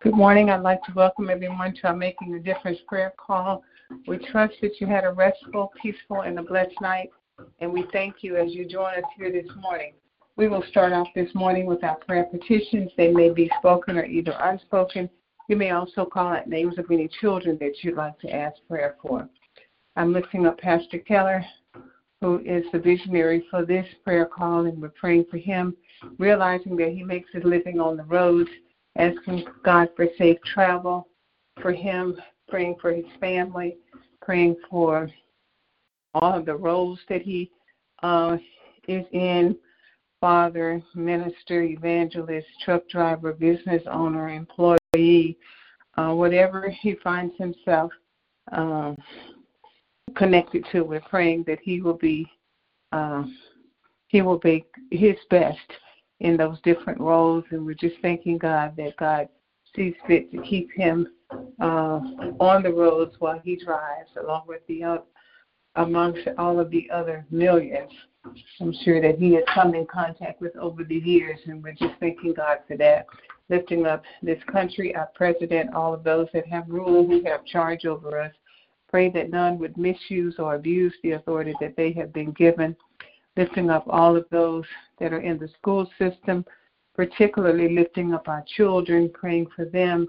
Good morning. I'd like to welcome everyone to our Making a Difference prayer call. We trust that you had a restful, peaceful, and a blessed night, and we thank you as you join us here this morning. We will start off this morning with our prayer petitions. They may be spoken or either unspoken. You may also call out names of any children that you'd like to ask prayer for. I'm lifting up Pastor Keller, who is the visionary for this prayer call, and we're praying for him, realizing that he makes his living on the roads asking God for safe travel for him, praying for his family, praying for all of the roles that he uh, is in father, minister, evangelist, truck driver, business owner, employee, uh, whatever he finds himself um, connected to. We're praying that he will be uh, he will be his best in those different roles, and we're just thanking God that God sees fit to keep him uh, on the roads while he drives, along with the uh, amongst all of the other millions. I'm sure that he has come in contact with over the years, and we're just thanking God for that. Lifting up this country, our president, all of those that have rule, who have charge over us. Pray that none would misuse or abuse the authority that they have been given lifting up all of those that are in the school system, particularly lifting up our children, praying for them,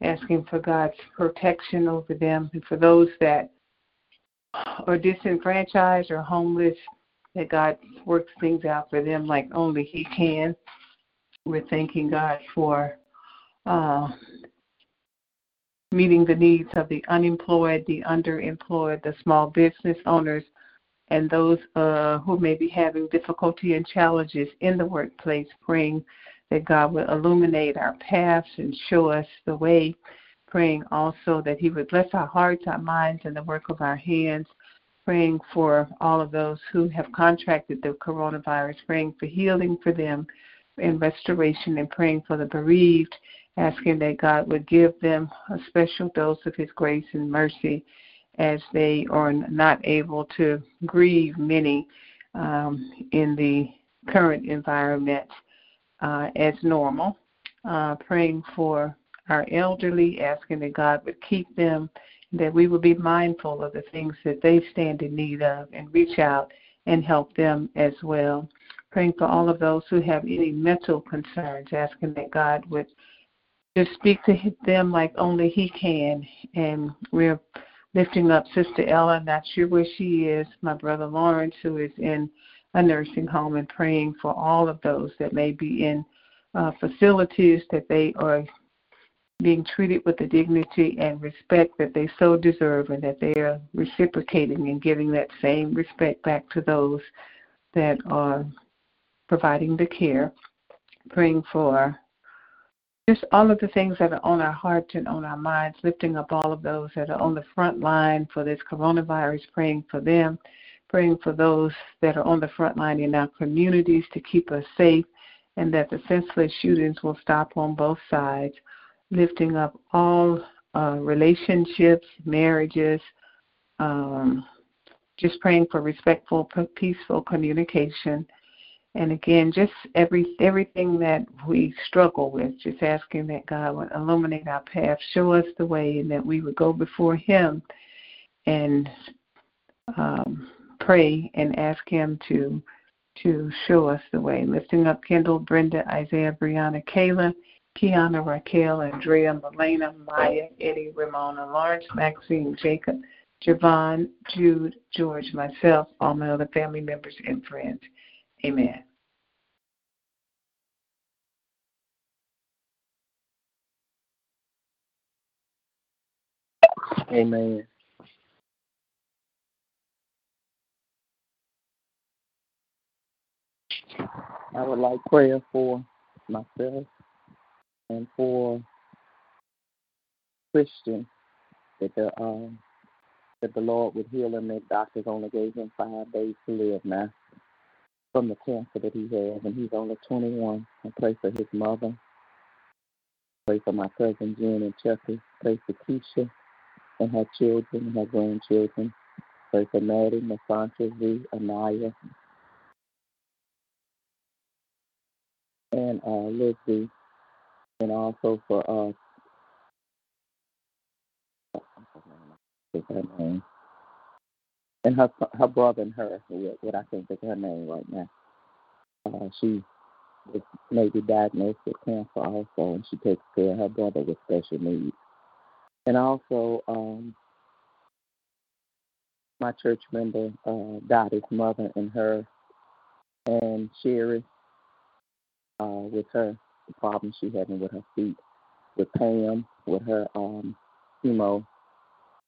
asking for God's protection over them, and for those that are disenfranchised or homeless, that God works things out for them like only He can. We're thanking God for uh, meeting the needs of the unemployed, the underemployed, the small business owners and those uh, who may be having difficulty and challenges in the workplace, praying that God will illuminate our paths and show us the way. Praying also that He would bless our hearts, our minds, and the work of our hands. Praying for all of those who have contracted the coronavirus, praying for healing for them and restoration, and praying for the bereaved, asking that God would give them a special dose of His grace and mercy as they are not able to grieve many um, in the current environment uh, as normal. Uh, praying for our elderly, asking that God would keep them, that we would be mindful of the things that they stand in need of and reach out and help them as well. Praying for all of those who have any mental concerns, asking that God would just speak to them like only He can. And we're lifting up Sister Ella, not sure where she is, my brother Lawrence, who is in a nursing home, and praying for all of those that may be in uh, facilities that they are being treated with the dignity and respect that they so deserve and that they are reciprocating and giving that same respect back to those that are providing the care. Praying for just all of the things that are on our hearts and on our minds, lifting up all of those that are on the front line for this coronavirus, praying for them, praying for those that are on the front line in our communities to keep us safe, and that the senseless shootings will stop on both sides, lifting up all uh, relationships, marriages, um, just praying for respectful, peaceful communication and again, just every everything that we struggle with, just asking that God would illuminate our path, show us the way, and that we would go before Him and um, pray and ask Him to to show us the way. Lifting up Kendall, Brenda, Isaiah, Brianna, Kayla, Kiana, Raquel, Andrea, Melena, Maya, Eddie, Ramona, Lawrence, Maxine, Jacob, Javon, Jude, George, myself, all my other family members and friends. Amen. Amen. I would like prayer for myself and for Christian that the um that the Lord would heal him. That doctors only gave him five days to live now from the cancer that he has, and he's only 21. I pray for his mother. Pray for my cousin Jen and Chucky. Pray for Keisha and her children and her grandchildren. Pray for Maddie, Masanta, Z, Anaya, and uh, Lizzie, and also for uh, her name, and her her brother and her, what I think is her name right now. Uh, she was maybe diagnosed with cancer also, and she takes care of her brother with special needs. And also, um, my church member, uh, Dottie's mother, and her, and Sherry, uh, with her the problem she having with her feet, with Pam, with her um, chemo,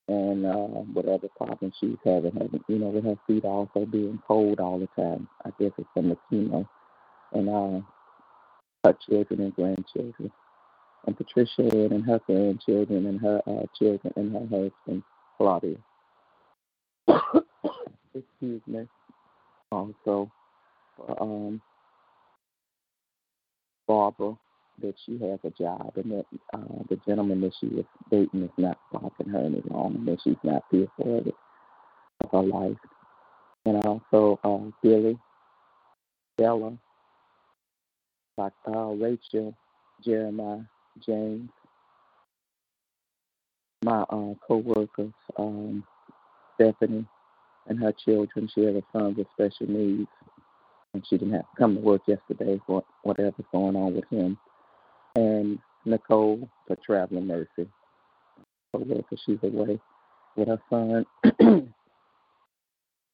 and uh, whatever problem she's having, having, you know, with her feet also being cold all the time. I guess it's from the chemo, and uh, her children and grandchildren, and Patricia and her grandchildren and her uh, children and her husband Claudia. Excuse me. Also, um, Barbara that she has a job and that uh, the gentleman that she was dating is not stalking her any longer and that she's not fearful of it of her life. And also uh, Billy, Bella, uh, Rachel, Jeremiah, James, my uh, co-workers, um, Stephanie, and her children. She has a son with special needs, and she didn't have to come to work yesterday for whatever's going on with him. And Nicole, for traveling mercy, co-worker, she's away with her son,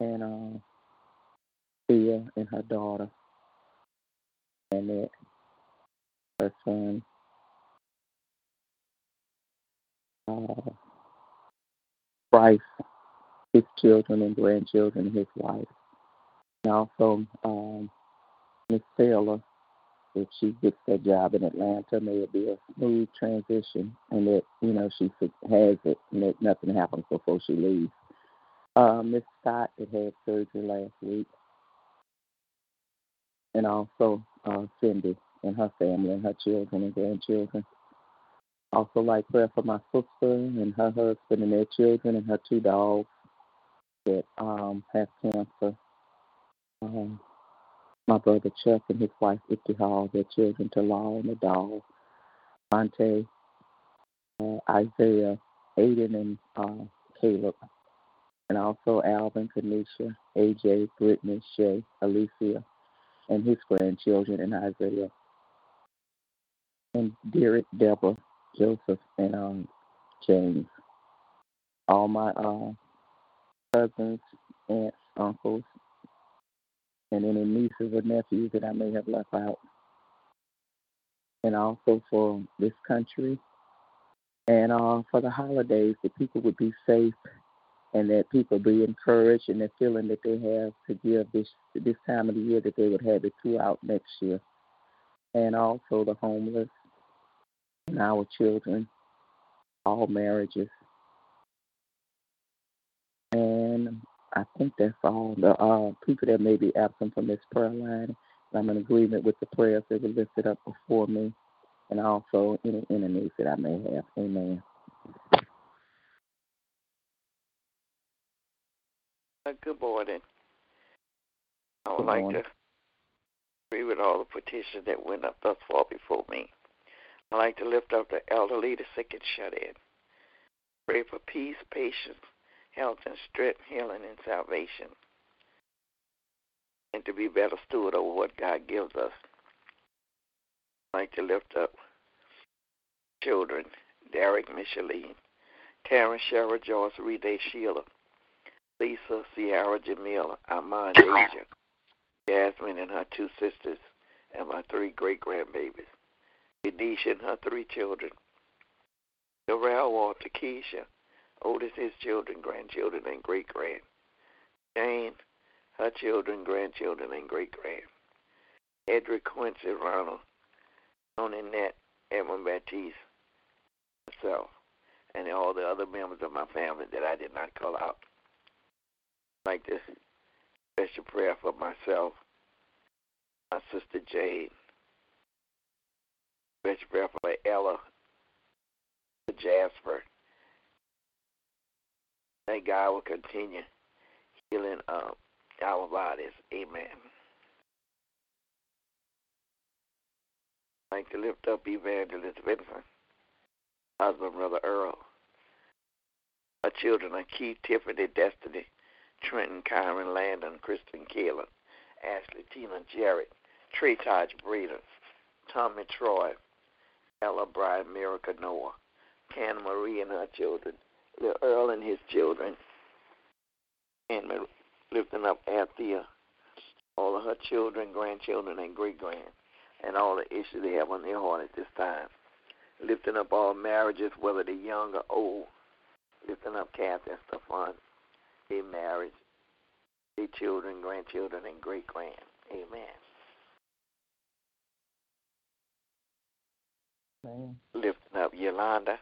and uh, Thea and her daughter, and that her son. Uh, Bryce, his children and grandchildren, his wife. And also, um, Miss Taylor, if she gets that job in Atlanta, may it be a smooth transition and that, you know, she has it and that nothing happens before she leaves. Uh, Miss Scott that had surgery last week. And also uh, Cindy and her family and her children and grandchildren. Also like prayer for my sister and her husband and their children and her two dogs that um, have cancer. Um, my brother Chuck and his wife Vicky Hall, their children Talal and Adal, Monte, uh, Isaiah, Aiden and uh, Caleb, and also Alvin, Kanisha, AJ, Brittany, Shay, Alicia, and his grandchildren and Isaiah, and Derek, Deborah, Joseph, and um, James. All my uh, cousins, aunts, uncles, and any nieces or nephews that I may have left out. And also for this country and uh, for the holidays, that people would be safe and that people be encouraged and the feeling that they have to give this this time of the year that they would have it throughout next year. And also the homeless and our children, all marriages. I think that's all. The uh, people that may be absent from this prayer line, I'm in agreement with the prayers that were lifted up before me and also any enemies that I may have. Amen. Uh, good morning. I would Good like morning. to agree with all the petitions that went up thus far before me. I'd like to lift up the elderly, the sick, and shut in. Pray for peace, patience, health, and strength, healing, and salvation. And to be better steward over what God gives us. I'd like to lift up children, Derek, Micheline, Terrence, Cheryl, Joyce, Rede, Sheila, Lisa, Sierra, Jamila, Armand, Asia, Jasmine and her two sisters, and my three great grandbabies. Denisha and her three children. Darrell, Walter, Keisha, Otis, his children, grandchildren, and great grand. Jane, her children, grandchildren, and great grand. Edric, Quincy, Ronald, Tony, Nett, Edmund Baptiste, myself, and all the other members of my family that I did not call out like this special prayer for myself, my sister Jade, special prayer for Ella, for Jasper. May God will continue healing uh, our bodies. Amen. I'd like to lift up Evangelist Vincent, husband, Brother Earl. Our children are Keith, Tiffany, Destiny, Trenton, Kyron, Landon, Kristen, Kayla, Ashley, Tina, Jarrett, Trey Taj, Breeder, Tommy, Troy, Ella, Brian, Miracle, Noah, Canna Marie and her children, Lil Earl and his children, and lifting up Althea, all of her children, grandchildren, and great grand, and all the issues they have on their heart at this time. Lifting up all marriages, whether they're young or old. Lifting up Kathy and Stefan, their marriage, their children, grandchildren, and great grand. Amen. Amen. Lifting up Yolanda,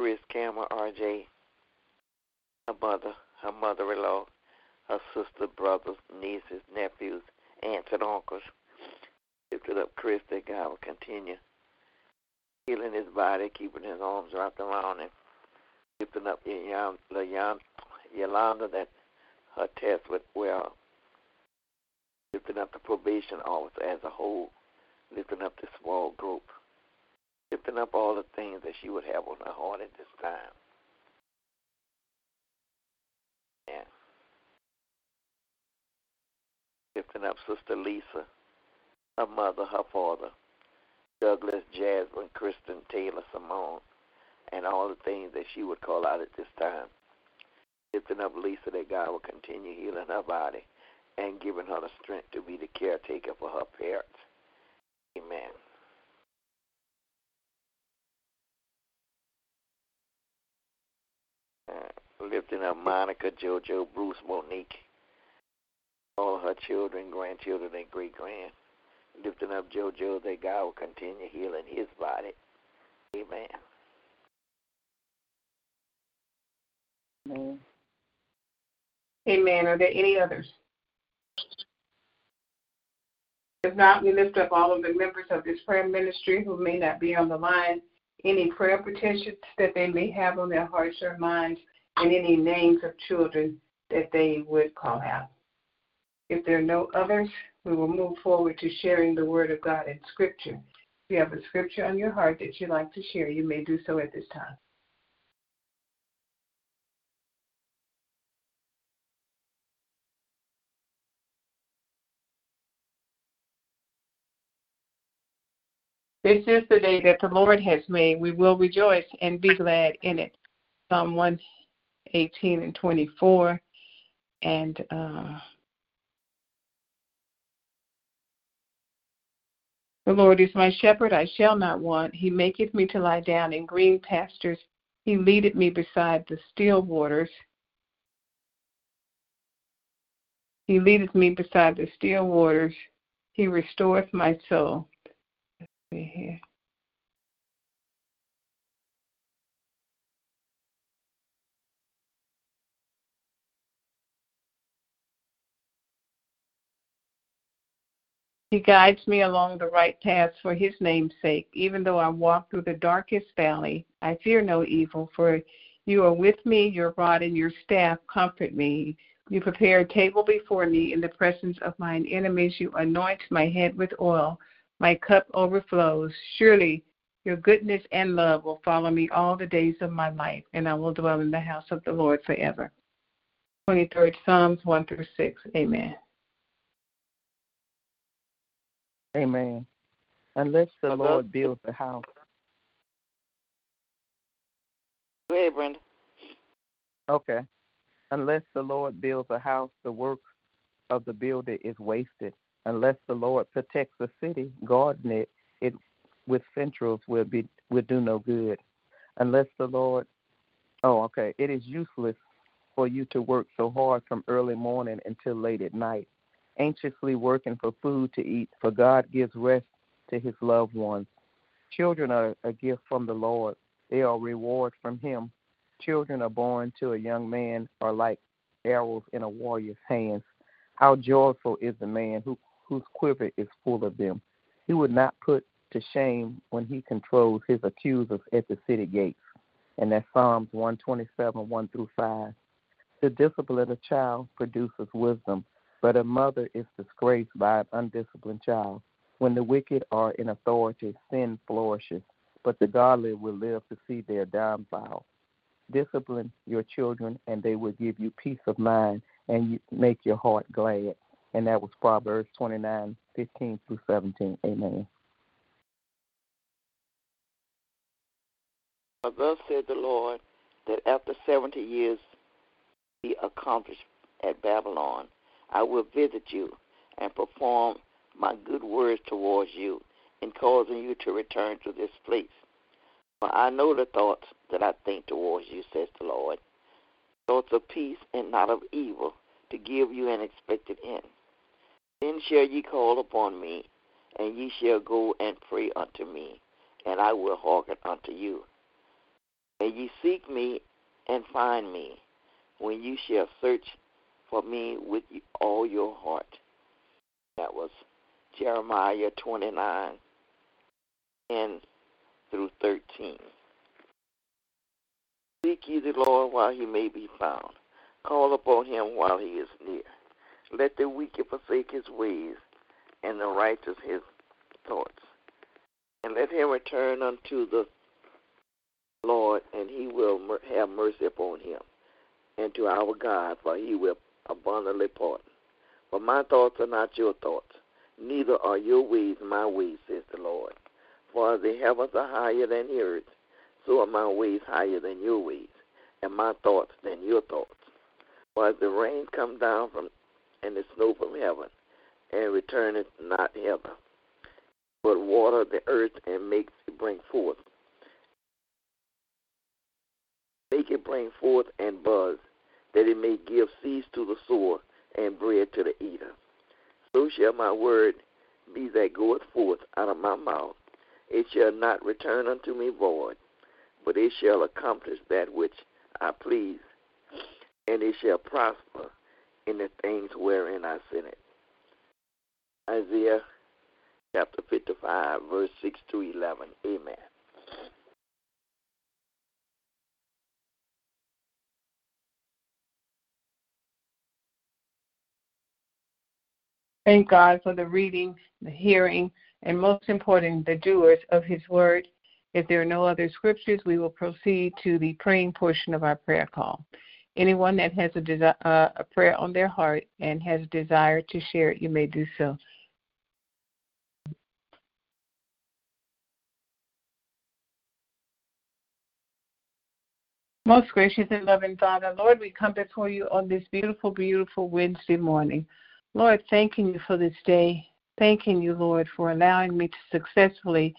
Chris, Cameron, RJ, her mother, her mother-in-law, her sister, brothers, nieces, nephews, aunts, and uncles. Lifted up Chris that God will continue healing his body, keeping his arms wrapped around him. Lifting up Yolanda, that her test went well. Lifting up the probation officer as a whole. Lifting up the small group. Lifting up all the things that she would have on her heart at this time. Yeah. Lifting up Sister Lisa, her mother, her father, Douglas, Jasmine, Kristen, Taylor, Simone, and all the things that she would call out at this time. Lifting up Lisa that God will continue healing her body and giving her the strength to be the caretaker for her parents. Amen. Uh, lifting up Monica, JoJo, Bruce, Monique, all her children, grandchildren, and great grand. Lifting up JoJo that God will continue healing his body. Amen. Amen. Amen. Are there any others? If not, we lift up all of the members of this prayer ministry who may not be on the line, any prayer petitions that they may have on their hearts or minds, and any names of children that they would call out. If there are no others, we will move forward to sharing the Word of God in Scripture. If you have a scripture on your heart that you'd like to share, you may do so at this time. This is the day that the Lord has made. We will rejoice and be glad in it. Psalm 118 and 24. And uh, The Lord is my shepherd, I shall not want. He maketh me to lie down in green pastures. He leadeth me beside the still waters. He leadeth me beside the still waters. He restoreth my soul. Let's see here. He guides me along the right paths for his name's sake. Even though I walk through the darkest valley, I fear no evil, for you are with me, your rod and your staff comfort me. You prepare a table before me in the presence of mine enemies. You anoint my head with oil. My cup overflows. Surely your goodness and love will follow me all the days of my life, and I will dwell in the house of the Lord forever. 23rd Psalms 1 through 6. Amen. Amen. Unless the Lord builds the house. Go ahead, Brenda. Okay. Unless the Lord builds a house, the work of the builder is wasted. Unless the Lord protects the city, guarding it, it with centrals will be will do no good. Unless the Lord Oh, okay. It is useless for you to work so hard from early morning until late at night anxiously working for food to eat, for God gives rest to his loved ones. Children are a gift from the Lord, they are reward from him. Children are born to a young man are like arrows in a warrior's hands. How joyful is the man who, whose quiver is full of them. He would not put to shame when he controls his accusers at the city gates. And that's Psalms 127, 1 through 5. The discipline of a child produces wisdom, but a mother is disgraced by an undisciplined child. When the wicked are in authority, sin flourishes, but the godly will live to see their downfall. Discipline your children, and they will give you peace of mind and make your heart glad. And that was Proverbs 29, 15 through 17. Amen. Thus said the Lord, that after 70 years be accomplished at Babylon, I will visit you and perform my good words towards you in causing you to return to this place. For I know the thoughts that I think towards you, says the Lord thoughts of peace and not of evil, to give you an expected end. Then shall ye call upon me, and ye shall go and pray unto me, and I will hearken unto you. And ye seek me and find me, when you shall search for me with all your heart. That was Jeremiah 29 10 through 13. Seek ye the Lord while he may be found. Call upon him while he is near. Let the wicked forsake his ways, and the righteous his thoughts. And let him return unto the Lord, and he will have mercy upon him, and to our God, for he will abundantly pardon. For my thoughts are not your thoughts, neither are your ways my ways, says the Lord. For as the heavens are higher than the earth, so are my ways higher than your ways, and my thoughts than your thoughts. For as the rain come down from and the snow from heaven, and returneth not hither, but water the earth and makes it bring forth. Make it bring forth and buzz, that it may give seed to the sower and bread to the eater. So shall my word be that goeth forth out of my mouth. It shall not return unto me void, but it shall accomplish that which I please, and it shall prosper in the things wherein I sent it. Isaiah chapter 55, verse 6 to 11. Amen. Thank God for the reading, the hearing, and most important, the doers of His Word. If there are no other scriptures, we will proceed to the praying portion of our prayer call. Anyone that has a, uh, a prayer on their heart and has a desire to share it, you may do so. Most gracious and loving Father, Lord, we come before you on this beautiful, beautiful Wednesday morning. Lord, thanking you for this day thanking you, Lord, for allowing me to successfully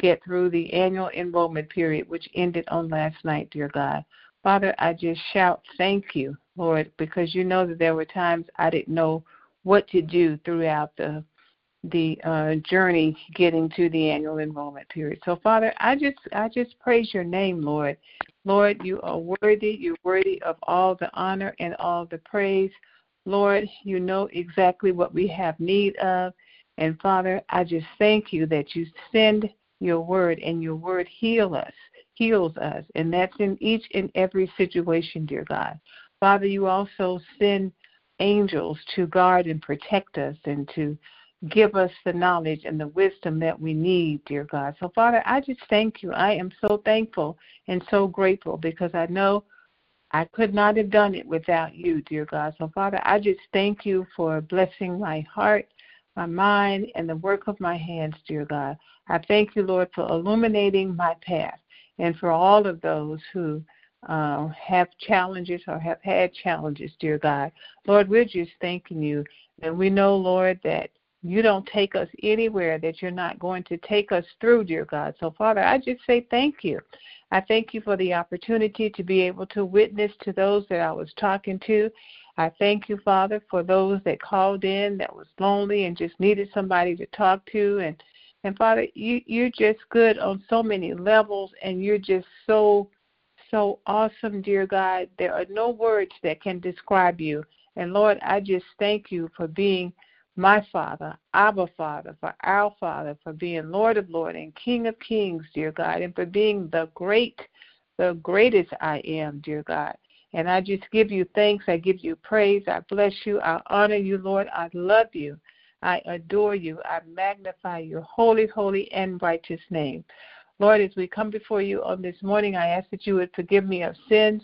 get through the annual enrollment period, which ended on last night, dear God. Father, I just shout thank you, Lord, because you know that there were times I didn't know what to do throughout the the uh, journey getting to the annual enrollment period. So, Father, I just I just praise your name, Lord. Lord, you are worthy. You're worthy of all the honor and all the praise. Lord, you know exactly what we have need of. And Father, I just thank you that you send your word and your word heal us, heals us. And that's in each and every situation, dear God. Father, you also send angels to guard and protect us and to give us the knowledge and the wisdom that we need, dear God. So, Father, I just thank you. I am so thankful and so grateful because I know I could not have done it without you, dear God. So, Father, I just thank you for blessing my heart, my mind, and the work of my hands, dear God. I thank you, Lord, for illuminating my path and for all of those who uh, have challenges or have had challenges, dear God. Lord, we're just thanking you. And we know, Lord, that you don't take us anywhere that you're not going to take us through, dear God. So, Father, I just say thank you. I thank you for the opportunity to be able to witness to those that I was talking to. I thank you, Father, for those that called in that was lonely and just needed somebody to talk to. And and Father, you you're just good on so many levels, and you're just so so awesome, dear God. There are no words that can describe you. And Lord, I just thank you for being my Father, Abba Father, for our Father, for being Lord of Lords and King of Kings, dear God, and for being the great, the greatest I am, dear God. And I just give you thanks. I give you praise. I bless you. I honor you, Lord. I love you. I adore you. I magnify your holy, holy, and righteous name. Lord, as we come before you on this morning, I ask that you would forgive me of sins,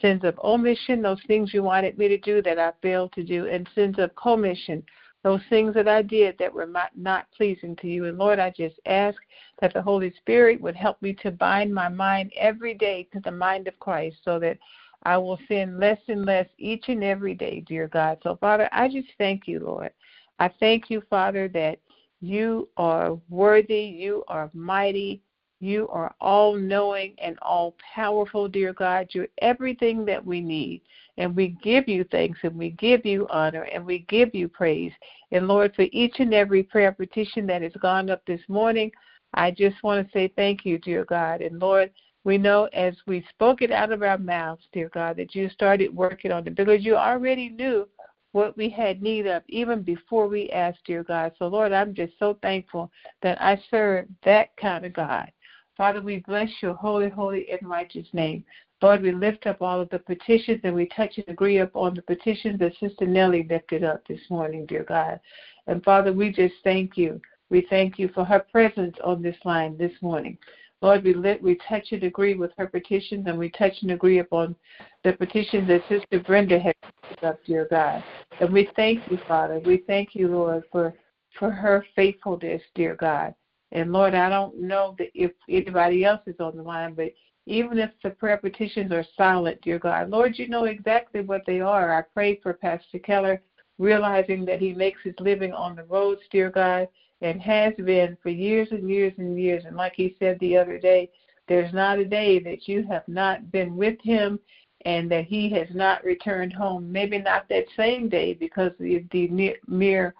sins of omission, those things you wanted me to do that I failed to do, and sins of commission, those things that I did that were not pleasing to you. And Lord, I just ask that the Holy Spirit would help me to bind my mind every day to the mind of Christ so that I will sin less and less each and every day, dear God. So, Father, I just thank you, Lord. I thank you, Father, that you are worthy, you are mighty, you are all knowing and all powerful, dear God. You're everything that we need. And we give you thanks and we give you honor and we give you praise. And Lord, for each and every prayer petition that has gone up this morning, I just want to say thank you, dear God. And Lord, we know as we spoke it out of our mouths, dear God, that you started working on it because you already knew what we had need of even before we asked, dear God. So, Lord, I'm just so thankful that I serve that kind of God. Father, we bless your holy, holy, and righteous name. Lord, we lift up all of the petitions and we touch and agree upon the petitions that Sister Nellie lifted up this morning, dear God. And Father, we just thank you. We thank you for her presence on this line this morning. Lord, we lit, we touch and agree with her petitions, and we touch and agree upon the petitions that Sister Brenda has put up, dear God. And we thank you, Father. We thank you, Lord, for for her faithfulness, dear God. And Lord, I don't know if anybody else is on the line, but even if the prayer petitions are silent, dear God. Lord, you know exactly what they are. I pray for Pastor Keller, realizing that he makes his living on the roads, dear God, and has been for years and years and years. And like he said the other day, there's not a day that you have not been with him and that he has not returned home. Maybe not that same day because the, the mere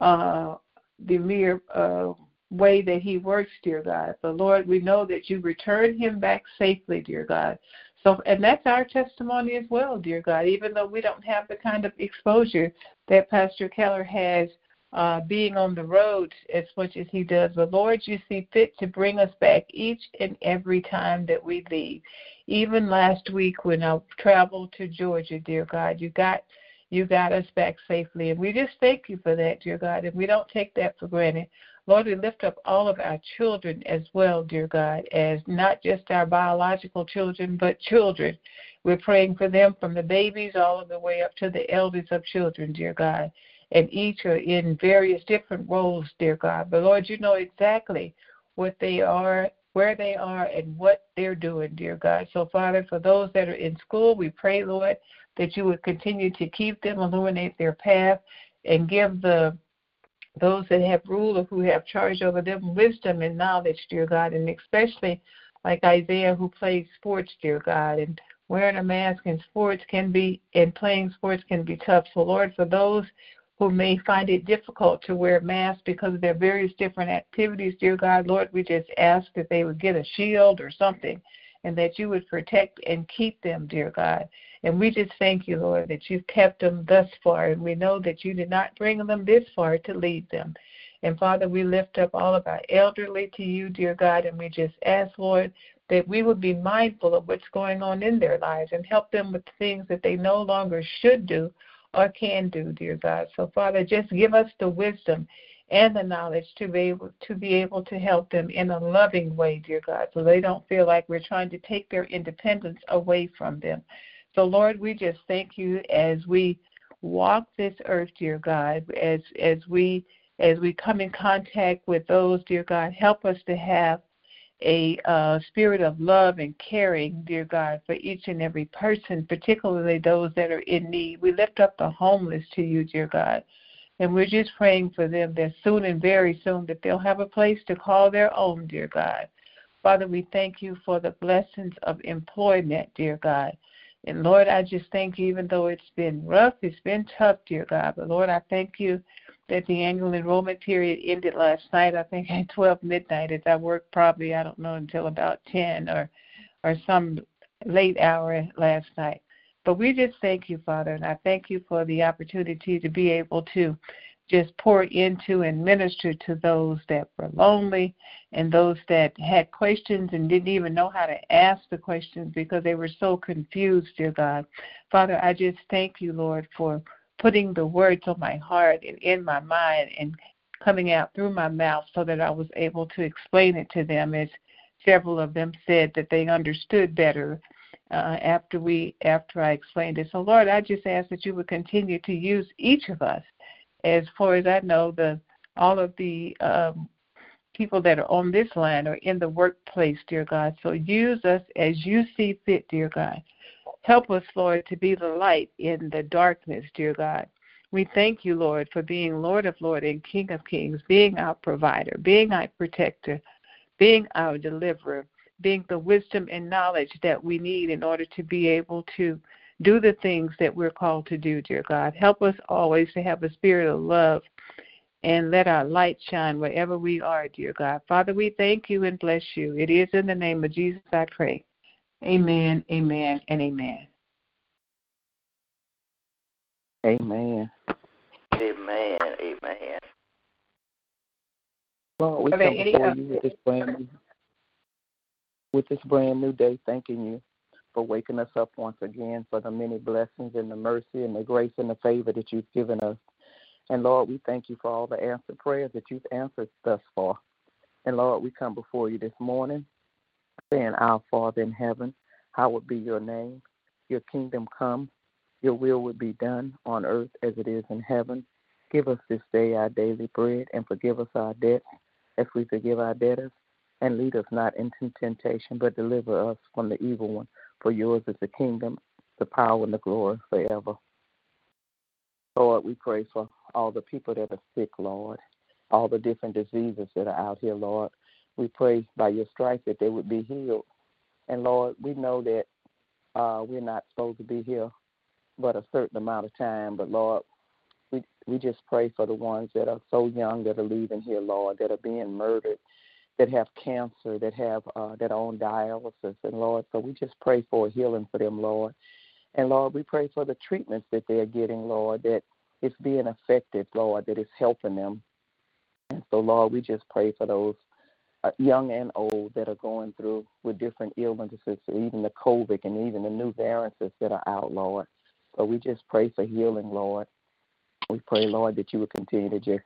uh, the mere uh, way that he works, dear God. But Lord, we know that you return him back safely, dear God. So, and that's our testimony as well, dear God. Even though we don't have the kind of exposure that Pastor Keller has, uh, being on the road as much as he does, but Lord, you see fit to bring us back each and every time that we leave. Even last week when I traveled to Georgia, dear God, you got you got us back safely, and we just thank you for that, dear God, and we don't take that for granted. Lord, we lift up all of our children as well, dear God, as not just our biological children, but children. We're praying for them from the babies all the way up to the elders of children, dear God. And each are in various different roles, dear God. But Lord, you know exactly what they are, where they are, and what they're doing, dear God. So, Father, for those that are in school, we pray, Lord, that you would continue to keep them, illuminate their path, and give the those that have rule or who have charge over them wisdom and knowledge, dear God, and especially like Isaiah who plays sports, dear God, and wearing a mask in sports can be and playing sports can be tough. So Lord, for those who may find it difficult to wear masks because of their various different activities, dear God, Lord, we just ask that they would get a shield or something and that you would protect and keep them, dear God. And we just thank you, Lord, that you've kept them thus far. And we know that you did not bring them this far to lead them. And Father, we lift up all of our elderly to you, dear God, and we just ask, Lord, that we would be mindful of what's going on in their lives and help them with things that they no longer should do or can do, dear God. So, Father, just give us the wisdom and the knowledge to be able to be able to help them in a loving way, dear God, so they don't feel like we're trying to take their independence away from them. So Lord, we just thank you as we walk this earth, dear God, as as we as we come in contact with those, dear God, help us to have a uh, spirit of love and caring, dear God, for each and every person, particularly those that are in need. We lift up the homeless to you, dear God. And we're just praying for them that soon and very soon that they'll have a place to call their own, dear God. Father, we thank you for the blessings of employment, dear God. And Lord, I just thank you, even though it's been rough, it's been tough, dear God. But Lord, I thank you that the annual enrollment period ended last night, I think at 12 midnight, as I worked probably, I don't know, until about 10 or, or some late hour last night. But we just thank you, Father, and I thank you for the opportunity to be able to just pour into and minister to those that were lonely and those that had questions and didn't even know how to ask the questions because they were so confused, dear God. Father, I just thank you, Lord, for putting the words on my heart and in my mind and coming out through my mouth so that I was able to explain it to them as several of them said that they understood better uh, after we after I explained it. So Lord, I just ask that you would continue to use each of us. As far as I know, the all of the um, people that are on this line are in the workplace, dear God. So use us as you see fit, dear God. Help us, Lord, to be the light in the darkness, dear God. We thank you, Lord, for being Lord of Lords and King of Kings, being our provider, being our protector, being our deliverer, being the wisdom and knowledge that we need in order to be able to do the things that we're called to do, dear God. Help us always to have a spirit of love and let our light shine wherever we are, dear God. Father, we thank you and bless you. It is in the name of Jesus I pray. Amen, amen, and amen. Amen. Amen. Amen. Lord, we come before you with this brand new with this brand new day, thanking you for waking us up once again, for the many blessings and the mercy and the grace and the favor that you've given us. And Lord, we thank you for all the answered prayers that you've answered thus far. And Lord, we come before you this morning saying, Our Father in heaven, hallowed be your name. Your kingdom come, your will would be done on earth as it is in heaven. Give us this day our daily bread and forgive us our debts as we forgive our debtors and lead us not into temptation, but deliver us from the evil one. For yours is the kingdom, the power, and the glory forever. Lord, we pray for all the people that are sick, Lord, all the different diseases that are out here, Lord. We pray by your stripes that they would be healed. And Lord, we know that uh, we're not supposed to be here but a certain amount of time. But Lord, we we just pray for the ones that are so young that are leaving here, Lord, that are being murdered that have cancer, that have uh, that are on dialysis, and Lord, so we just pray for healing for them, Lord. And Lord, we pray for the treatments that they're getting, Lord, that it's being effective, Lord, that it's helping them. And so, Lord, we just pray for those uh, young and old that are going through with different illnesses, even the COVID and even the new variants that are out, Lord. So we just pray for healing, Lord. We pray, Lord, that you would continue to just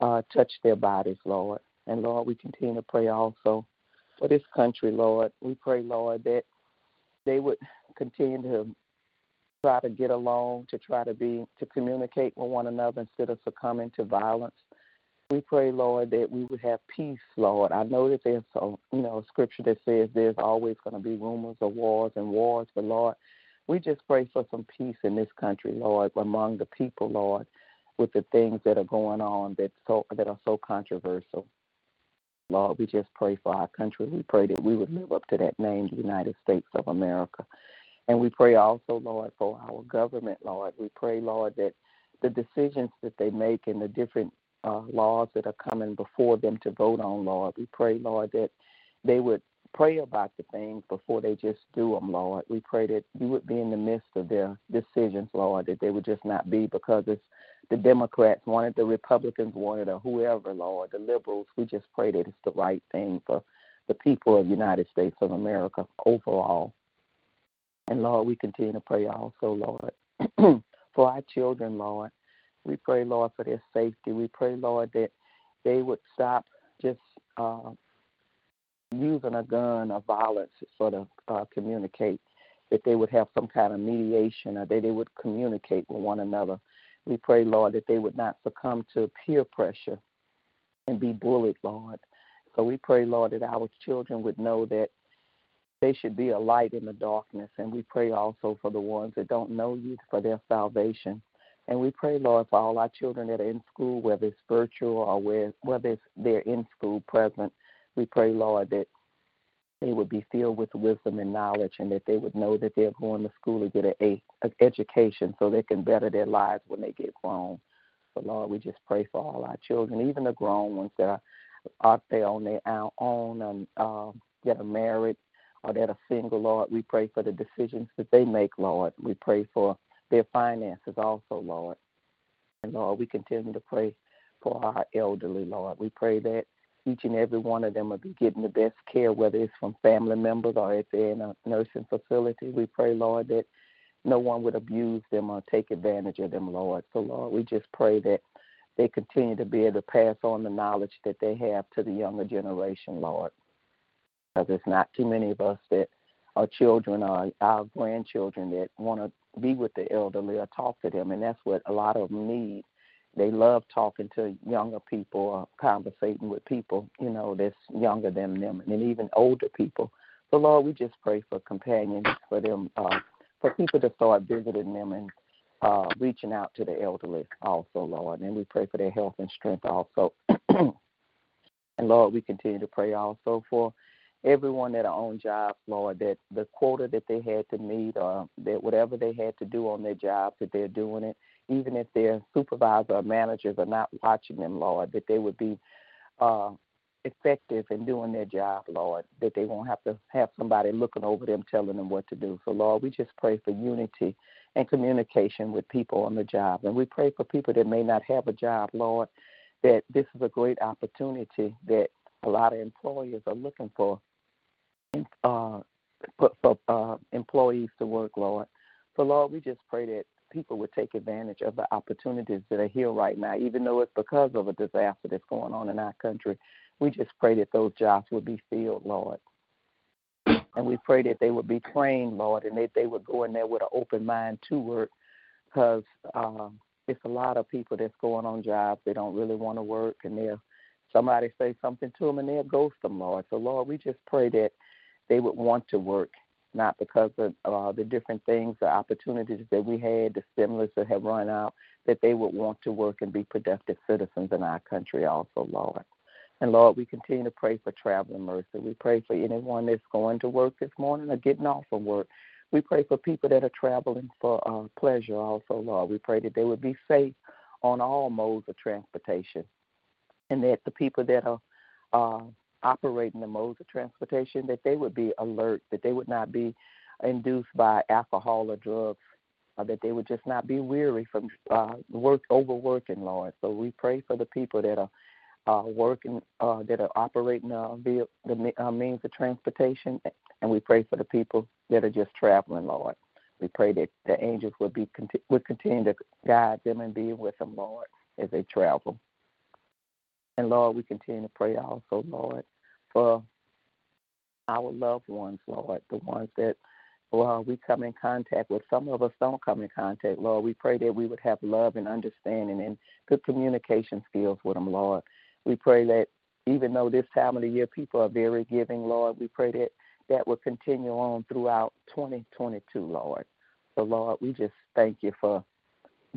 uh, touch their bodies, Lord. And Lord, we continue to pray also for this country, Lord. We pray, Lord, that they would continue to try to get along, to try to be to communicate with one another instead of succumbing to violence. We pray, Lord, that we would have peace, Lord. I know that there's a you know a scripture that says there's always going to be rumors of wars and wars, but Lord, we just pray for some peace in this country, Lord, among the people, Lord. with the things that are going on that so that are so controversial. Lord, we just pray for our country. We pray that we would live up to that name, the United States of America. And we pray also, Lord, for our government, Lord. We pray, Lord, that the decisions that they make and the different uh, laws that are coming before them to vote on, Lord, we pray, Lord, that they would pray about the things before they just do them, Lord. We pray that you would be in the midst of their decisions, Lord, that they would just not be because it's the Democrats wanted, the Republicans wanted, or whoever, Lord, the liberals. We just pray that it's the right thing for the people of the United States of America overall. And Lord, we continue to pray also, Lord, for our children, Lord. We pray, Lord, for their safety. We pray, Lord, that they would stop just uh, using a gun or violence to sort of uh, communicate, that they would have some kind of mediation or that they would communicate with one another. We pray, Lord, that they would not succumb to peer pressure and be bullied, Lord. So we pray, Lord, that our children would know that they should be a light in the darkness. And we pray also for the ones that don't know you for their salvation. And we pray, Lord, for all our children that are in school, whether it's virtual or whether they're in school present. We pray, Lord, that they would be filled with wisdom and knowledge and that they would know that they're going to school to get an education so they can better their lives when they get grown. So, Lord, we just pray for all our children, even the grown ones that are out there on their own and uh, that are married or that are single, Lord. We pray for the decisions that they make, Lord. We pray for their finances also, Lord. And Lord, we continue to pray for our elderly, Lord. We pray that each and every one of them will be getting the best care, whether it's from family members or if they're in a nursing facility. We pray, Lord, that no one would abuse them or take advantage of them, Lord. So, Lord, we just pray that they continue to be able to pass on the knowledge that they have to the younger generation, Lord. Because there's not too many of us that are children or our grandchildren that want to be with the elderly or talk to them, and that's what a lot of them need they love talking to younger people or conversating with people, you know, that's younger than them and even older people. So Lord, we just pray for companions for them, uh, for people to start visiting them and uh, reaching out to the elderly also, Lord. And we pray for their health and strength also. and Lord, we continue to pray also for everyone that are on jobs, Lord, that the quota that they had to meet or that whatever they had to do on their jobs, that they're doing it even if their supervisor or managers are not watching them, Lord, that they would be uh, effective in doing their job, Lord, that they won't have to have somebody looking over them telling them what to do. So, Lord, we just pray for unity and communication with people on the job. And we pray for people that may not have a job, Lord, that this is a great opportunity that a lot of employers are looking for uh, for, uh, employees to work, Lord. So, Lord, we just pray that people would take advantage of the opportunities that are here right now, even though it's because of a disaster that's going on in our country. We just pray that those jobs would be filled, Lord. And we pray that they would be trained, Lord, and that they would go in there with an open mind to work because um, it's a lot of people that's going on jobs. They don't really want to work, and they'll somebody say something to them and they'll ghost them, Lord. So, Lord, we just pray that they would want to work not because of uh, the different things, the opportunities that we had, the stimulus that have run out, that they would want to work and be productive citizens in our country also, Lord. And Lord, we continue to pray for traveling mercy. We pray for anyone that's going to work this morning or getting off from work. We pray for people that are traveling for uh, pleasure also, Lord. We pray that they would be safe on all modes of transportation and that the people that are uh, operating the modes of transportation, that they would be alert, that they would not be induced by alcohol or drugs, or that they would just not be weary from uh, work overworking, Lord. So we pray for the people that are uh, working, uh, that are operating uh, via the uh, means of transportation, and we pray for the people that are just traveling, Lord. We pray that the angels would be would continue to guide them and be with them, Lord, as they travel. And Lord, we continue to pray also, Lord, for our loved ones, Lord, the ones that well, we come in contact with. Some of us don't come in contact, Lord. We pray that we would have love and understanding and good communication skills with them, Lord. We pray that even though this time of the year people are very giving, Lord, we pray that that will continue on throughout 2022, Lord. So, Lord, we just thank you for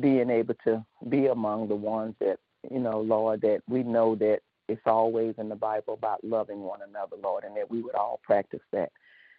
being able to be among the ones that, you know, Lord, that we know that it's always in the Bible about loving one another, Lord, and that we would all practice that.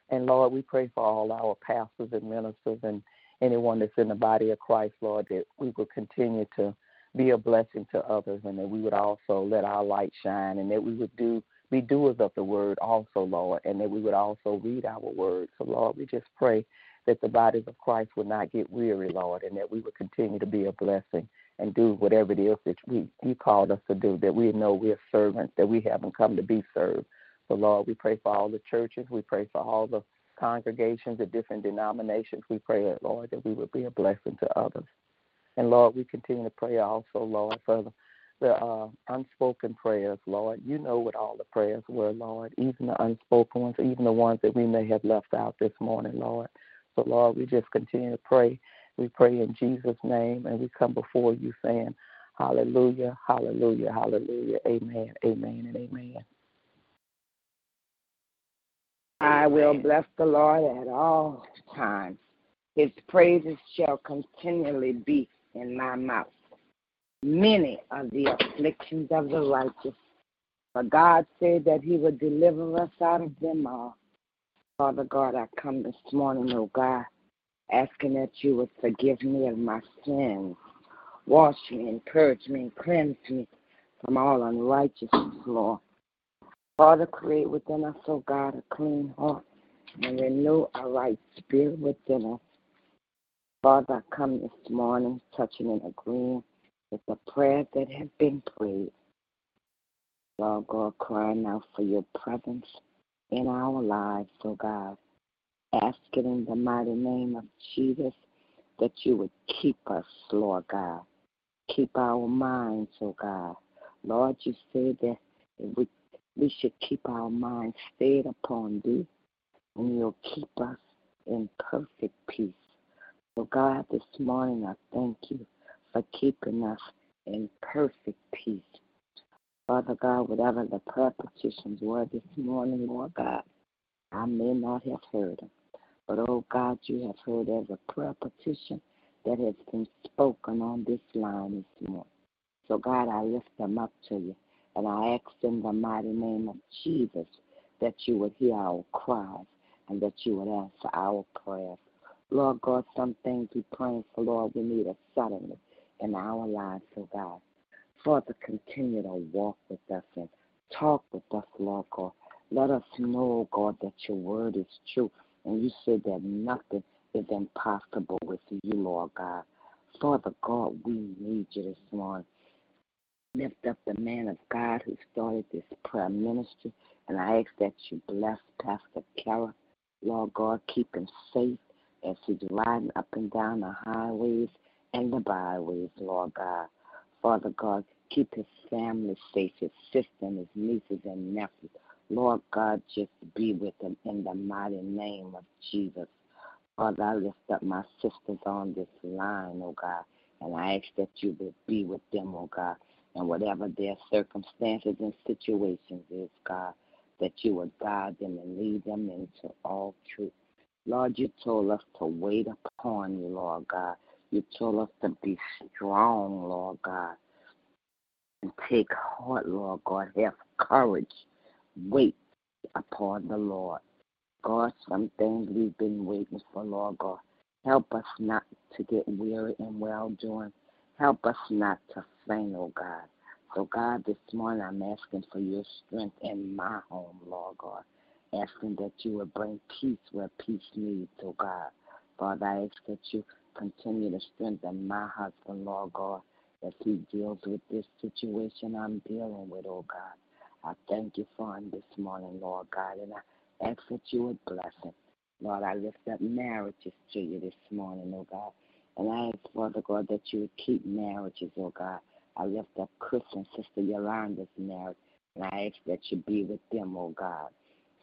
And Lord, we pray for all our pastors and ministers and anyone that's in the body of Christ, Lord, that we will continue to be a blessing to others and that we would also let our light shine and that we would do be doers of the word also, Lord, and that we would also read our word. So, Lord, we just pray that the bodies of Christ would not get weary, Lord, and that we would continue to be a blessing and do whatever it is that we you called us to do, that we know we're servants, that we haven't come to be served. So, Lord, we pray for all the churches. We pray for all the congregations, the different denominations. We pray, Lord, that we would be a blessing to others. And, Lord, we continue to pray also, Lord, for the, the uh, unspoken prayers, Lord. You know what all the prayers were, Lord, even the unspoken ones, even the ones that we may have left out this morning, Lord. So, Lord, we just continue to pray. We pray in Jesus' name, and we come before you saying, Hallelujah, hallelujah, hallelujah, amen, amen, and amen. I will bless the Lord at all times. His praises shall continually be in my mouth. Many are the afflictions of the righteous, but God said that He would deliver us out of them all. Father God, I come this morning, oh God, asking that you would forgive me of my sins. Wash me and purge me and cleanse me from all unrighteousness, Lord. Father, create within us, oh God, a clean heart and renew a right spirit within us. Father, I come this morning touching and agreeing with the prayers that have been prayed. Lord God, crying out for your presence in our lives, oh God. Asking in the mighty name of Jesus that you would keep us, Lord God. Keep our minds, oh God. Lord, you said that we, we should keep our minds stayed upon thee, and you'll keep us in perfect peace. So, God, this morning I thank you for keeping us in perfect peace. Father God, whatever the prayer petitions were this morning, Lord God, I may not have heard them. But, oh God, you have heard every prayer petition that has been spoken on this line this morning. So, God, I lift them up to you. And I ask in the mighty name of Jesus that you would hear our cries and that you would answer our prayers. Lord God, some things we pray for, Lord, we need a suddenly in our lives, oh God. Father, continue to walk with us and talk with us, Lord God. Let us know, God, that your word is true. And you said that nothing is impossible with you, Lord God. Father God, we need you this morning. Lift up the man of God who started this prayer ministry. And I ask that you bless Pastor Keller. Lord God, keep him safe as he's riding up and down the highways and the byways, Lord God. Father God, keep his family safe, his sister and his nieces and nephews. Lord God, just be with them in the mighty name of Jesus. Father, I lift up my sisters on this line, oh God, and I ask that you would be with them, oh God, and whatever their circumstances and situations is, God, that you would guide them and lead them into all truth. Lord, you told us to wait upon you, Lord God. You told us to be strong, Lord God. And take heart, Lord God. Have courage. Wait upon the Lord. God, some things we've been waiting for, Lord God. Help us not to get weary in well doing. Help us not to faint, oh God. So, God, this morning I'm asking for your strength in my home, Lord God. Asking that you would bring peace where peace needs, oh God. Father, I ask that you continue to strengthen my husband, Lord God, as he deals with this situation I'm dealing with, oh God. I thank you for him this morning, Lord God, and I ask that you would bless him. Lord, I lift up marriages to you this morning, oh God. And I ask, Father God, that you would keep marriages, oh God. I lift up Chris and Sister Yolanda's marriage, and I ask that you be with them, oh God.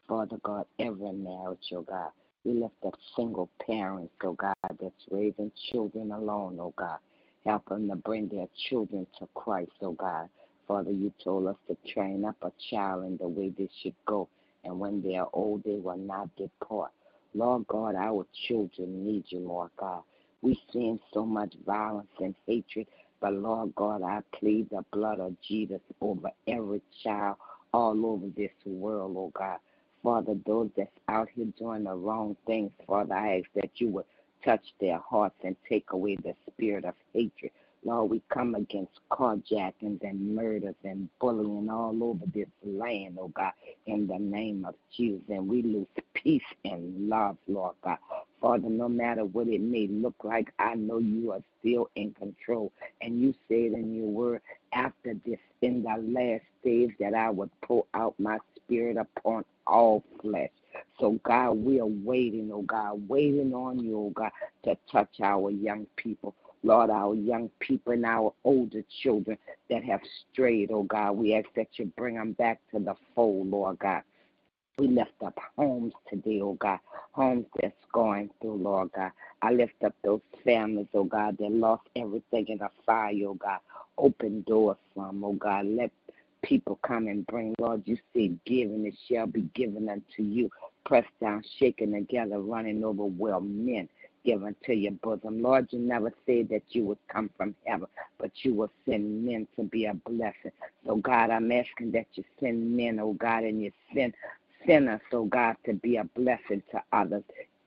Father God, every marriage, oh God. We lift up single parents, oh God, that's raising children alone, oh God. Help them to bring their children to Christ, oh God. Father, you told us to train up a child in the way they should go, and when they are old, they will not depart. Lord God, our children need you, Lord God. We seeing so much violence and hatred. But Lord God, I plead the blood of Jesus over every child all over this world, oh God. Father, those that's out here doing the wrong things, Father, I ask that you would touch their hearts and take away the spirit of hatred. Lord, we come against carjackings and murders and bullying all over this land, oh God, in the name of Jesus. And we lose peace and love, Lord God. Father, no matter what it may look like, I know you are still in control. And you said in your word, after this, in the last days, that I would pour out my spirit upon all flesh. So, God, we are waiting, oh God, waiting on you, oh God, to touch our young people. Lord, our young people and our older children that have strayed, oh God, we ask that you bring them back to the fold, Lord God. We lift up homes today, oh God, homes that's going through, Lord God. I lift up those families, oh God, that lost everything in a fire, oh God. Open doors them, oh God. Let people come and bring, Lord, you say, giving it shall be given unto you. Pressed down, shaken together, running over, well, men given to your bosom. Lord, you never said that you would come from heaven, but you will send men to be a blessing. So, God, I'm asking that you send men, oh God, and you send sinners, oh God, to be a blessing to others.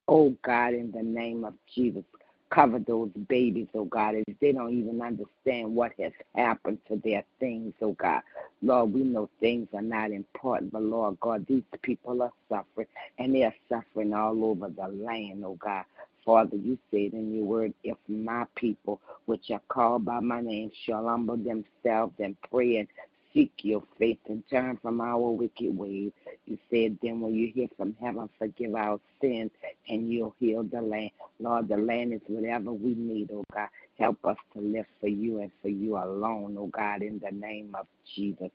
Oh God, in the name of Jesus, cover those babies, oh God, as they don't even understand what has happened to their things, oh God. Lord, we know things are not important, but Lord God, these people are suffering, and they are suffering all over the land, oh God. Father, you said in your word, if my people, which are called by my name, shall humble themselves and pray and seek your face and turn from our wicked ways. You said, then when you hear from heaven, forgive our sins and you'll heal the land. Lord, the land is whatever we need, oh God. Help us to live for you and for you alone, oh God, in the name of Jesus.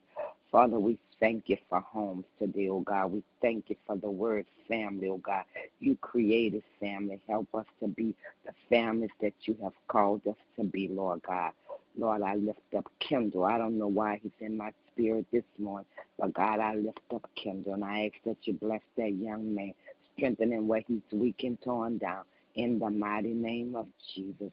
Father, we thank you for homes today, oh God. We thank you for the word family, oh God. You created family. Help us to be the families that you have called us to be, Lord God. Lord, I lift up Kendall. I don't know why he's in my spirit this morning, but God, I lift up Kendall and I ask that you bless that young man, strengthen him where he's weak and torn down. In the mighty name of Jesus.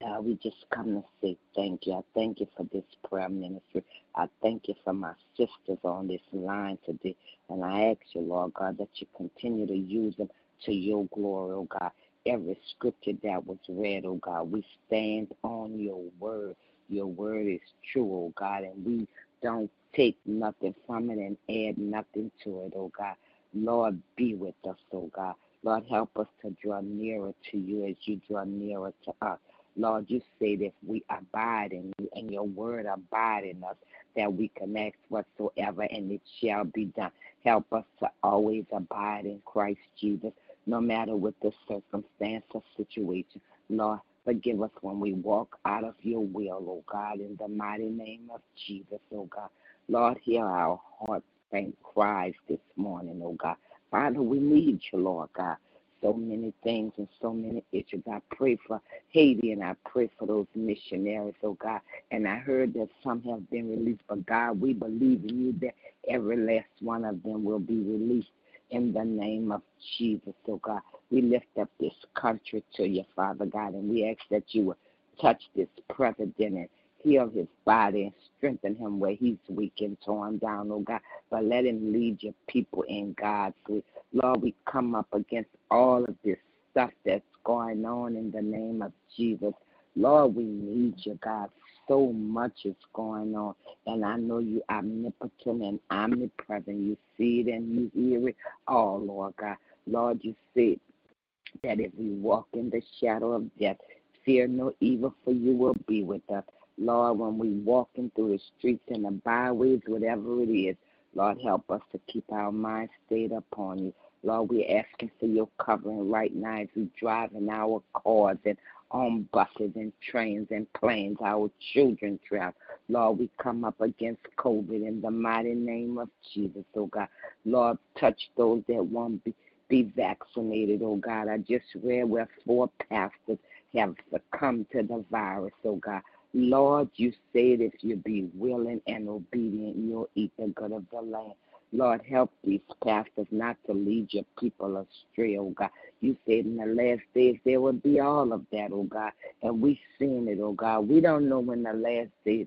God, we just come to say thank you. I thank you for this prayer ministry. I thank you for my sisters on this line today. And I ask you, Lord God, that you continue to use them to your glory, oh God. Every scripture that was read, oh God, we stand on your word. Your word is true, oh God, and we don't take nothing from it and add nothing to it, oh God. Lord, be with us, oh God. Lord, help us to draw nearer to you as you draw nearer to us. Lord, you say that if we abide in you and your word abide in us, that we can ask whatsoever and it shall be done. Help us to always abide in Christ Jesus, no matter what the circumstance or situation. Lord, forgive us when we walk out of your will, oh God, in the mighty name of Jesus, oh God. Lord, hear our hearts and cries this morning, oh God. Father, we need you, Lord God so many things and so many issues. I pray for Haiti and I pray for those missionaries, oh God. And I heard that some have been released, but God, we believe in you that every last one of them will be released in the name of Jesus, oh God. We lift up this country to you, Father God, and we ask that you will touch this president and heal his body and strengthen him where he's weak and torn down, oh God. But let him lead your people in God's way. Lord, we come up against all of this stuff that's going on in the name of Jesus. Lord, we need you, God. So much is going on. And I know you omnipotent and omnipresent. You see it and you hear it all, Lord God. Lord, you see that if we walk in the shadow of death, fear no evil, for you will be with us. Lord, when we walking through the streets and the byways, whatever it is, Lord, help us to keep our minds stayed upon you. Lord, we're asking for your covering right now as we drive in our cars and on buses and trains and planes, our children travel. Lord, we come up against COVID in the mighty name of Jesus, oh God. Lord, touch those that won't be, be vaccinated, oh God. I just read where four pastors have succumbed to the virus, oh God. Lord, you said if you be willing and obedient, you'll eat the good of the land. Lord, help these pastors not to lead your people astray, oh God. You said in the last days there will be all of that, oh God. And we've seen it, oh God. We don't know when the last days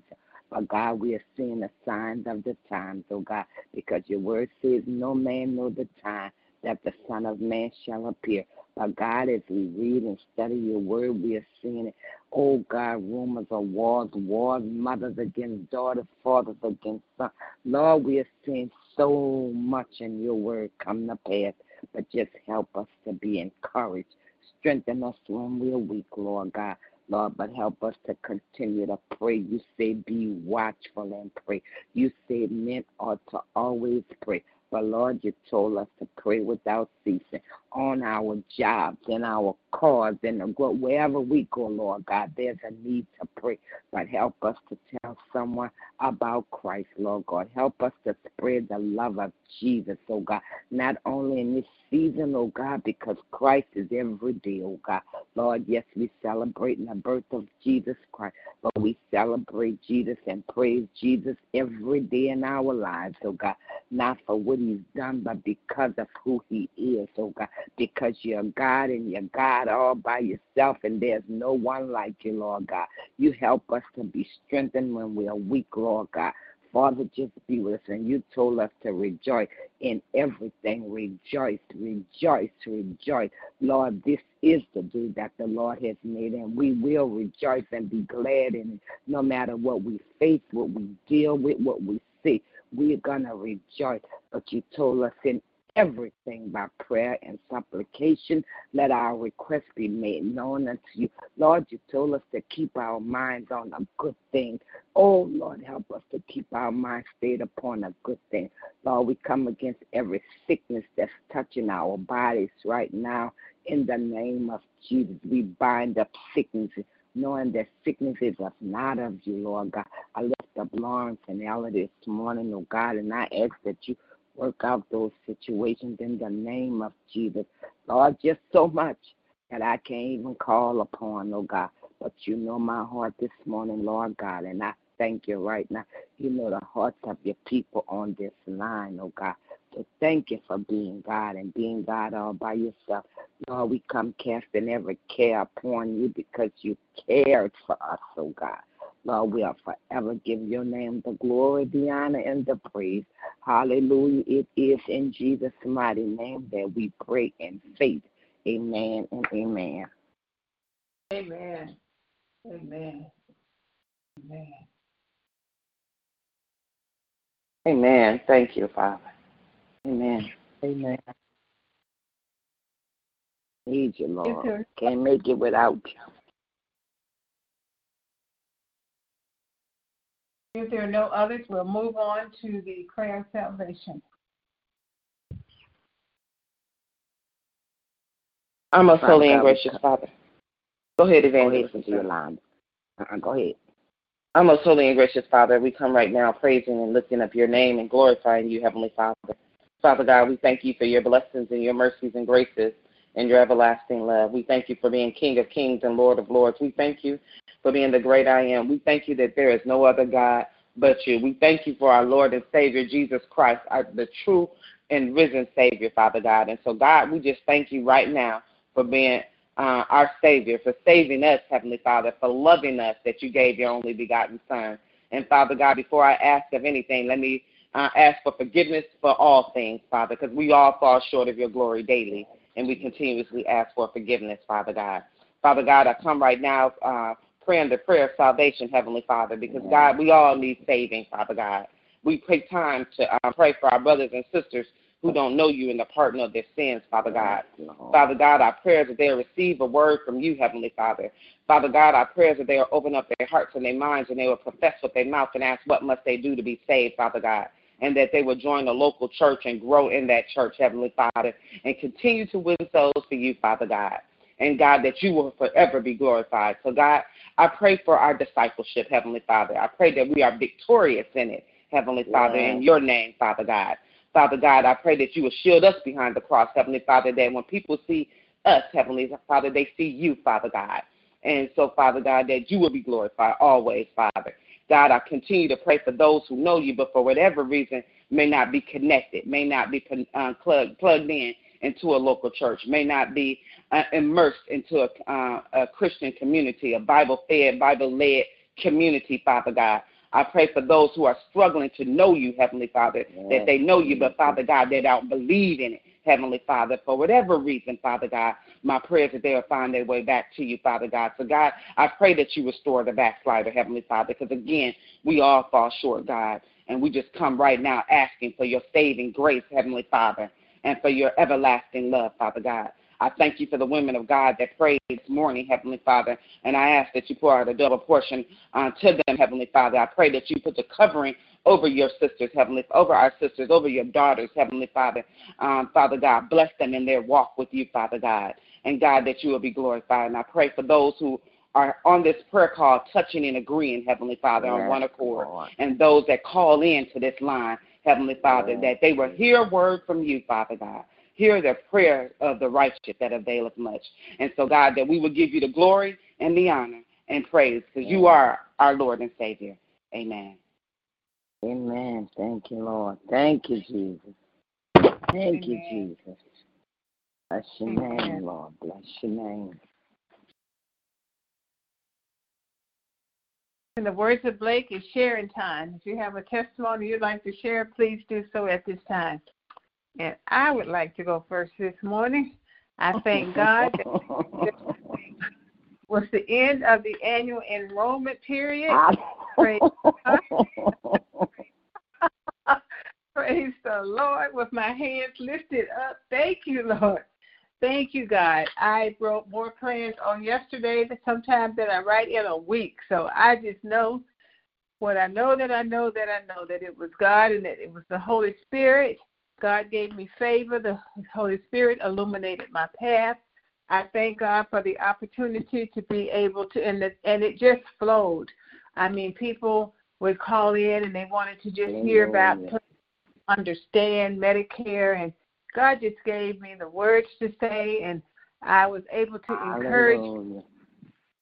but God, we are seeing the signs of the times, oh God, because your word says no man know the time that the Son of Man shall appear. But God, as we read and study your word, we are seeing it. Oh God, rumors of wars, wars, mothers against daughters, fathers against sons. Lord, we are seeing so much in your word come to pass. But just help us to be encouraged. Strengthen us when we're weak, Lord God. Lord, but help us to continue to pray. You say be watchful and pray. You say men ought to always pray. But Lord, you told us to pray without ceasing on our jobs, in our cars, the wherever we go, Lord God. There's a need to pray. But help us to tell someone about Christ, Lord God. Help us to spread the love of Jesus, oh God. Not only in this season, oh God, because Christ is every day, oh God. Lord, yes, we celebrate the birth of Jesus Christ, but we celebrate Jesus and praise Jesus every day in our lives, oh God. Not for what he's done, but because of who he is, oh God. Because you're God and you're God all by yourself, and there's no one like you, Lord God. You help us to be strengthened when we are weak, Lord God. Father, just be with us. And you told us to rejoice in everything. Rejoice, rejoice, rejoice. Lord, this is the day that the Lord has made, and we will rejoice and be glad in it. No matter what we face, what we deal with, what we see, we're going to rejoice. But you told us in everything by prayer and supplication. Let our requests be made known unto you. Lord, you told us to keep our minds on a good thing. Oh, Lord, help us to keep our minds stayed upon a good thing. Lord, we come against every sickness that's touching our bodies right now. In the name of Jesus, we bind up sicknesses knowing that sickness is not of you, Lord God. I lift up Lawrence and Ella this morning, oh God, and I ask that you work out those situations in the name of Jesus. Lord, just so much that I can't even call upon, oh God. But you know my heart this morning, Lord God, and I thank you right now. You know the hearts of your people on this line, oh God. So thank you for being God and being God all by yourself. Lord, we come casting every care upon you because you cared for us, oh God. Lord, we'll forever give your name the glory, the honor, and the praise. Hallelujah. It is in Jesus' mighty name that we pray in faith. Amen and amen. Amen. Amen. Amen. Amen. Thank you, Father. Amen. Amen. Need you, Lord. Can't make it without you. If there are no others, we'll move on to the prayer of salvation. Our most holy and gracious Father. Go ahead, Evangelist. Go ahead, line. Uh-uh, go ahead. Our most holy and gracious Father, we come right now praising and lifting up your name and glorifying you, Heavenly Father. Father God, we thank you for your blessings and your mercies and graces and your everlasting love. We thank you for being King of kings and Lord of lords. We thank you for being the great I am. We thank you that there is no other God but you. We thank you for our Lord and Savior, Jesus Christ, the true and risen Savior, Father God. And so, God, we just thank you right now for being uh, our Savior, for saving us, Heavenly Father, for loving us that you gave your only begotten Son. And Father God, before I ask of anything, let me uh, ask for forgiveness for all things, Father, because we all fall short of your glory daily, and we continuously ask for forgiveness, Father God. Father God, I come right now uh, praying the prayer of salvation, Heavenly Father, because God, we all need saving, Father God. We take time to uh, pray for our brothers and sisters who don't know you and the pardon of their sins, Father God. Father God, our prayers that they receive a word from you, Heavenly Father. Father God, our prayers that they will open up their hearts and their minds and they will profess with their mouth and ask what must they do to be saved, Father God and that they will join a local church and grow in that church, Heavenly Father, and continue to win souls for you, Father God. And God, that you will forever be glorified. So, God, I pray for our discipleship, Heavenly Father. I pray that we are victorious in it, Heavenly Father, in your name, Father God. Father God, I pray that you will shield us behind the cross, Heavenly Father, that when people see us, Heavenly Father, they see you, Father God. And so, Father God, that you will be glorified always, Father. God, I continue to pray for those who know you, but for whatever reason may not be connected, may not be uh, plugged, plugged in into a local church, may not be uh, immersed into a, uh, a Christian community, a Bible fed, Bible led community, Father God. I pray for those who are struggling to know you, Heavenly Father, that they know you, but Father God, they don't believe in it, Heavenly Father, for whatever reason, Father God. My prayer is that they'll find their way back to you, Father God. So, God, I pray that you restore the backslider, Heavenly Father, because again, we all fall short, God. And we just come right now asking for your saving grace, Heavenly Father, and for your everlasting love, Father God. I thank you for the women of God that prayed this morning, Heavenly Father, and I ask that you pour out a double portion uh, to them, Heavenly Father. I pray that you put the covering over your sisters, Heavenly, Father, over our sisters, over your daughters, Heavenly Father. Um, Father God, bless them in their walk with you, Father God, and God, that you will be glorified. And I pray for those who are on this prayer call, touching and agreeing, Heavenly Father, yes, on one accord, Lord. and those that call in to this line, Heavenly Father, that they will hear a word from you, Father God hear the prayer of the righteous that availeth much. And so, God, that we will give you the glory and the honor and praise because you are our Lord and Savior. Amen. Amen. Thank you, Lord. Thank you, Jesus. Thank Amen. you, Jesus. Bless your Amen. name, Lord. Bless your name. In the words of Blake, is sharing time. If you have a testimony you'd like to share, please do so at this time. And I would like to go first this morning. I thank God that was the end of the annual enrollment period. Praise, Praise the Lord with my hands lifted up. Thank you, Lord. Thank you, God. I wrote more plans on yesterday than sometimes that I write in a week. So I just know what I know that I know that I know that it was God and that it was the Holy Spirit God gave me favor. The Holy Spirit illuminated my path. I thank God for the opportunity to be able to, and, the, and it just flowed. I mean, people would call in and they wanted to just hear about, understand Medicare, and God just gave me the words to say, and I was able to encourage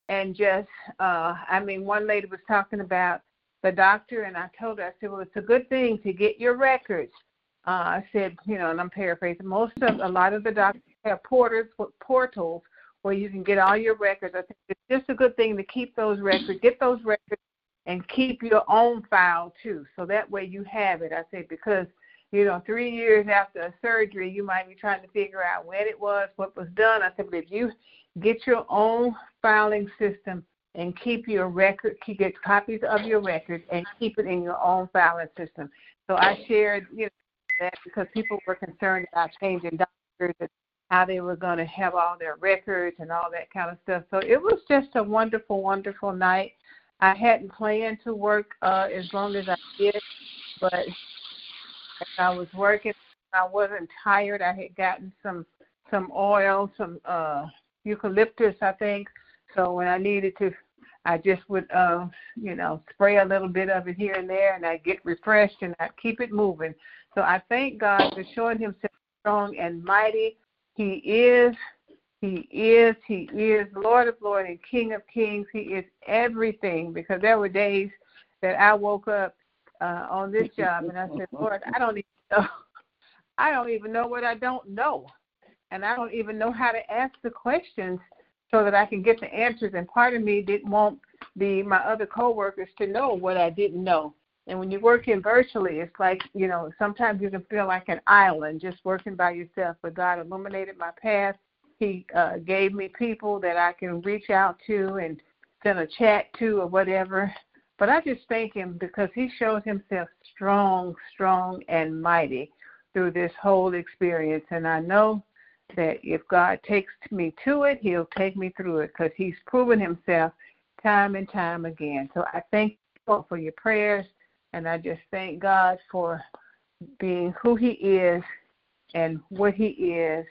and just, uh, I mean, one lady was talking about the doctor, and I told her, I said, well, it's a good thing to get your records uh, I said, you know, and I'm paraphrasing. Most of a lot of the doctors have portals portals where you can get all your records. I think it's just a good thing to keep those records, get those records, and keep your own file too. So that way you have it. I said because you know, three years after a surgery, you might be trying to figure out when it was, what was done. I said, but if you get your own filing system and keep your record, keep, get copies of your records and keep it in your own filing system. So I shared, you know, that because people were concerned about changing doctors and how they were going to have all their records and all that kind of stuff. So it was just a wonderful, wonderful night. I hadn't planned to work uh, as long as I did, but as I was working, I wasn't tired. I had gotten some some oil, some uh, eucalyptus, I think. So when I needed to, I just would, uh, you know, spray a little bit of it here and there, and I get refreshed and I keep it moving. So I thank God for showing himself strong and mighty. He is, he is, he is Lord of Lords and King of Kings. He is everything because there were days that I woke up uh, on this job and I said, Lord, I don't even know. I don't even know what I don't know. And I don't even know how to ask the questions so that I can get the answers. And part of me didn't want the my other coworkers to know what I didn't know. And when you're working virtually, it's like, you know, sometimes you can feel like an island just working by yourself. But God illuminated my path. He uh, gave me people that I can reach out to and send a chat to or whatever. But I just thank Him because He showed Himself strong, strong, and mighty through this whole experience. And I know that if God takes me to it, He'll take me through it because He's proven Himself time and time again. So I thank you for your prayers. And I just thank God for being who He is and what He is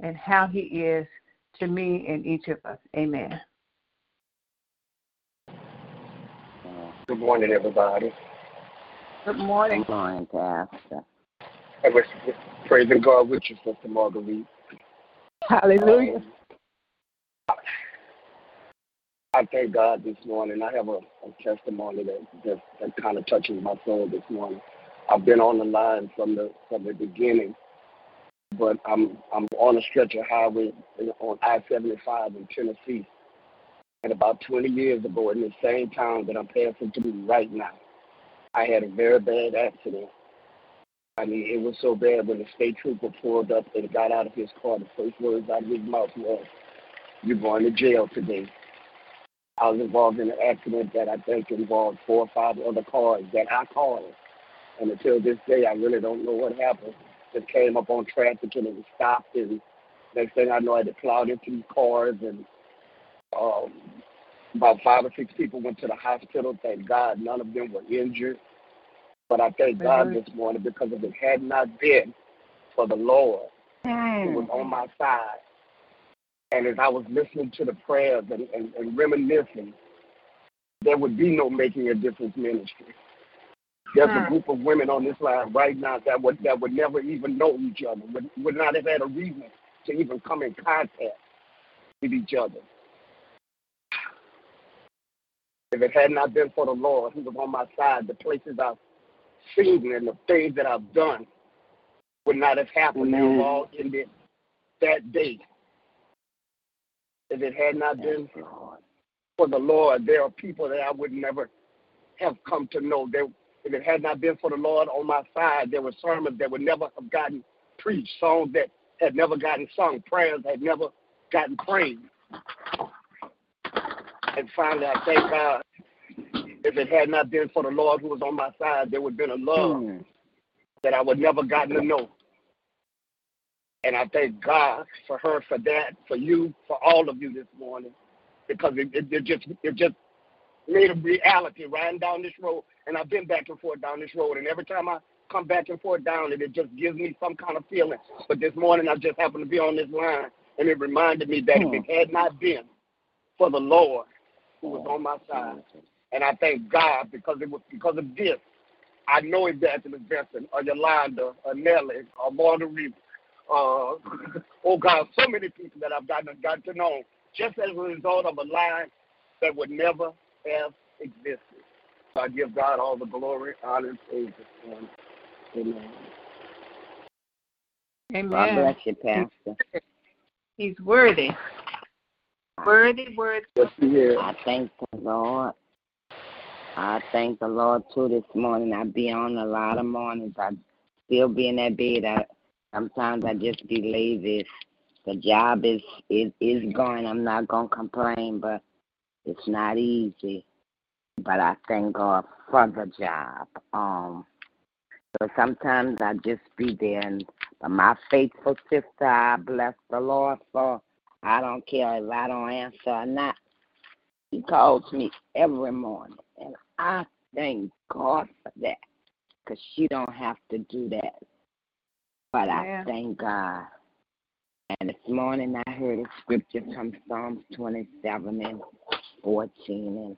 and how He is to me and each of us. Amen. Good morning, everybody. Good morning. Good morning, Pastor. I was praising God with you, Sister Marguerite. Hallelujah. Um, I thank God this morning. I have a, a testimony that, that that kind of touches my soul this morning. I've been on the line from the from the beginning, but I'm I'm on a stretch of highway on I-75 in Tennessee, and about 20 years ago, in the same town that I'm passing through right now, I had a very bad accident. I mean, it was so bad when the state trooper pulled up and got out of his car, the first words out of his mouth was, "You're going to jail today." I was involved in an accident that I think involved four or five other cars that I caused. And until this day, I really don't know what happened. Just came up on traffic and it was stopped. And next thing I know, I had to plow into these cars. And um, about five or six people went to the hospital. Thank God none of them were injured. But I thank God this morning because if it had not been for the Lord who was on my side, and as I was listening to the prayers and, and, and reminiscing, there would be no making a difference ministry. There's a group of women on this line right now that would that would never even know each other, would, would not have had a reason to even come in contact with each other. If it had not been for the Lord who was on my side, the places I've seen and the things that I've done would not have happened. They were all ended that day. If it had not been for the Lord, there are people that I would never have come to know. There, if it had not been for the Lord on my side, there were sermons that would never have gotten preached, songs that had never gotten sung, prayers that had never gotten prayed. And finally, I thank God. If it had not been for the Lord who was on my side, there would have been a love hmm. that I would never gotten to know. And I thank God for her, for that, for you, for all of you this morning, because it, it, it just it just made a reality riding down this road. And I've been back and forth down this road, and every time I come back and forth down it, it just gives me some kind of feeling. But this morning I just happened to be on this line, and it reminded me that if hmm. it had not been for the Lord who was on my side, and I thank God because it was because of this. I know Evangelist Benson, or Yolanda, or Nellie, or Marguerite, uh, oh God, so many people that I've gotten gotten to know just as a result of a line that would never have existed. So I give God all the glory, honor, and praise. Amen. Amen. God bless you, Pastor. He's worthy. Worthy, worthy. Yes, he is. I thank the Lord. I thank the Lord too this morning. I be on a lot of mornings. I still be in that bed. I, sometimes I just be lazy. The job is is is going. I'm not gonna complain, but it's not easy. But I thank God for the job. Um, so sometimes I just be there, and but my faithful sister, I bless the Lord for. I don't care if I don't answer or not. He calls me every morning, and I thank God for that, because she don't have to do that. But Yeah. I thank God. And this morning I heard a scripture from Psalms 27 and 14, and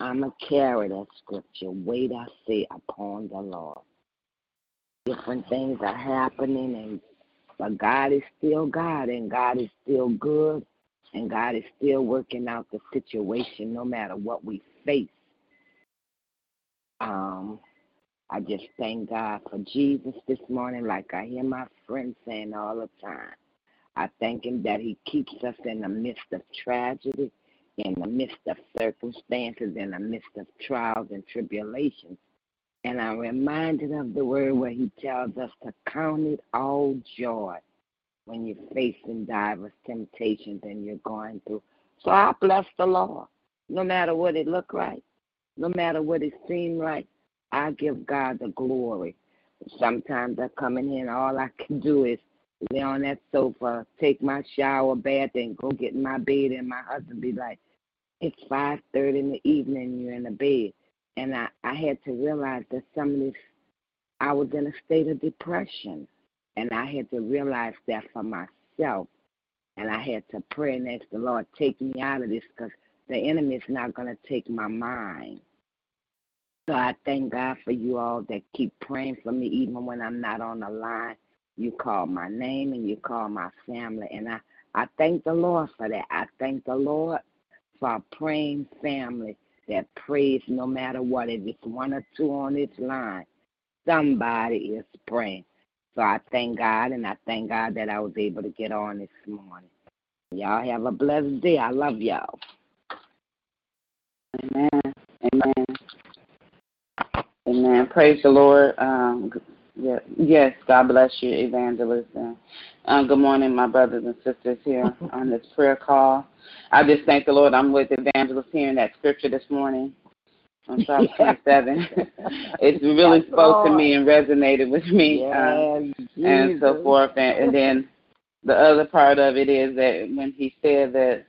I'm going to carry that scripture. Wait, I say, upon the Lord. Different things are happening, and but God is still God, and God is still good, and God is still working out the situation no matter what we face. Um, I just thank God for Jesus this morning, like I hear my friends saying all the time. I thank Him that He keeps us in the midst of tragedy, in the midst of circumstances, in the midst of trials and tribulations. And I'm reminded of the word where He tells us to count it all joy when you're facing diverse temptations and you're going through. So I bless the Lord, no matter what it look like, no matter what it seem like. I give God the glory. Sometimes I come in here and all I can do is lay on that sofa, take my shower, bath, and go get in my bed. And my husband be like, "It's five thirty in the evening. You're in the bed." And I I had to realize that some of this, I was in a state of depression, and I had to realize that for myself. And I had to pray and ask the Lord, take me out of this, because the enemy is not going to take my mind. So I thank God for you all that keep praying for me, even when I'm not on the line. You call my name and you call my family, and I I thank the Lord for that. I thank the Lord for a praying family that prays no matter what. If it's one or two on this line, somebody is praying. So I thank God and I thank God that I was able to get on this morning. Y'all have a blessed day. I love y'all. Amen. Amen. Amen. Praise the Lord. Um, yeah, yes, God bless you, evangelist. Um, good morning, my brothers and sisters here on this prayer call. I just thank the Lord. I'm with evangelist hearing that scripture this morning on Psalm 27. it really spoke to me and resonated with me um, and so forth. And, and then the other part of it is that when he said that,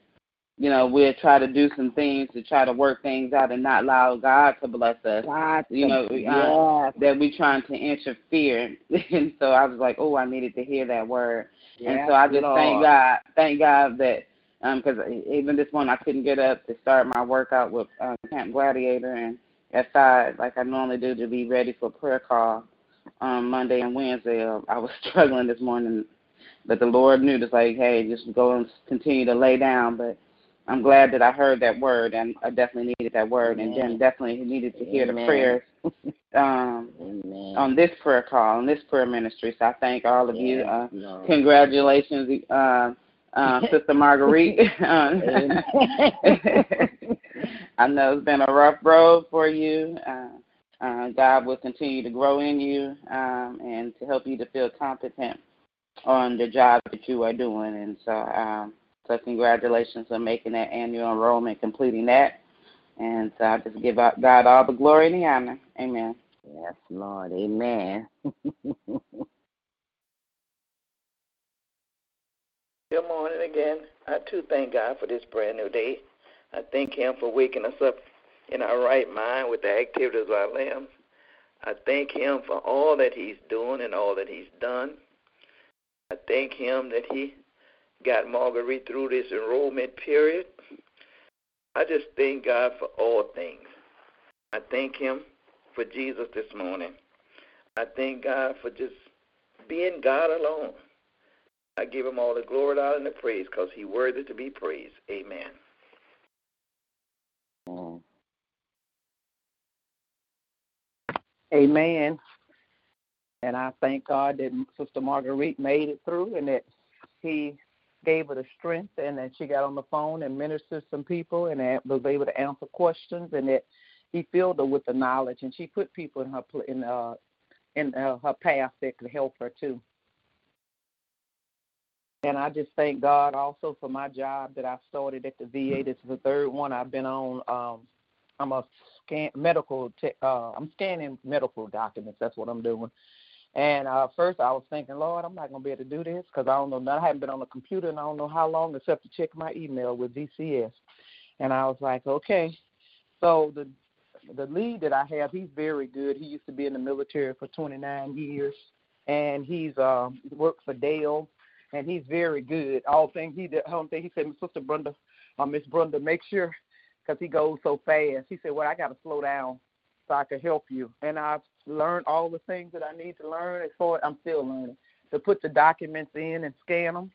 you know, we'll try to do some things to try to work things out and not allow God to bless us. God, You know, uh, yes, that we're trying to interfere. and so I was like, oh, I needed to hear that word. and so I just thank God, thank God that because even this morning I couldn't get up to start my workout with uh, Camp Gladiator and at five like I normally do to be ready for prayer call on Monday and Wednesday. Uh, I was struggling this morning, but the Lord knew to say, hey, just go and continue to lay down. But I'm glad that I heard that word, and I definitely needed that word, and Jen definitely needed to hear the Amen. prayers um, on this prayer call, on this prayer ministry. So I thank all of you. Uh, Lord. congratulations, uh, uh, Sister Marguerite. I know it's been a rough road for you. Uh, uh, God will continue to grow in you um, and to help you to feel competent on the job that you are doing. And so, um, so congratulations on making that annual enrollment, completing that. And so I just give God all the glory and the honor. Amen. yes, Lord. Amen. Good morning again. I too thank God for this brand new day. I thank Him for waking us up in our right mind with the activities of our limbs. I thank Him for all that He's doing and all that He's done. I thank Him that He got Marguerite through this enrollment period. I just thank God for all things. I thank Him for Jesus this morning. I thank God for just being God alone. I give him all the glory, and the praise because he's worthy to be praised. Amen. Mm. Amen. And I thank God that Sister Marguerite made it through and that He gave her the strength and that she got on the phone and ministered to some people and was able to answer questions and that He filled her with the knowledge and she put people in her in uh in uh, her path that could help her too. And I just thank God also for my job that I started at the VA. This is the third one I've been on. Um, I'm a scan medical. Te- uh, I'm scanning medical documents. That's what I'm doing. And uh, first, I was thinking, Lord, I'm not gonna be able to do this because I don't know. Nothing. I haven't been on the computer and I don't know how long except to check my email with VCS. And I was like, okay. So the the lead that I have, he's very good. He used to be in the military for 29 years, and he's uh, worked for Dale, and he's very good. All things he did, one thing he said, Sister Brenda, uh, Miss Brenda, make sure, because he goes so fast. He said, well, I got to slow down so I can help you. And I've learned all the things that I need to learn. As far I'm still learning to put the documents in and scan them.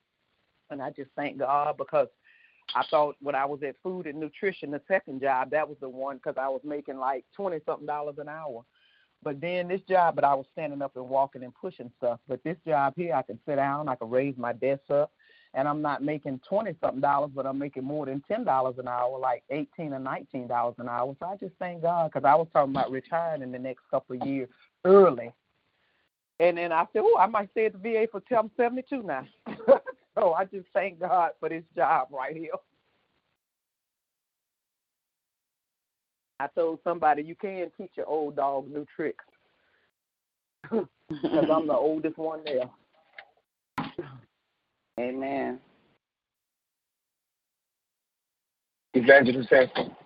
And I just thank God because I thought when I was at Food and Nutrition, the second job, that was the one because I was making like twenty something dollars an hour. But then this job, but I was standing up and walking and pushing stuff. But this job here, I can sit down, I can raise my desk up, and I'm not making twenty something dollars, but I'm making more than ten dollars an hour, like eighteen or nineteen dollars an hour. So I just thank God because I was talking about retiring in the next couple of years early. And then I said, oh, I might stay at the VA for till I'm 72 now. so I just thank God for this job right here. I told somebody you can teach your old dog new tricks because I'm the oldest one there. Amen. Evangelist Sampson.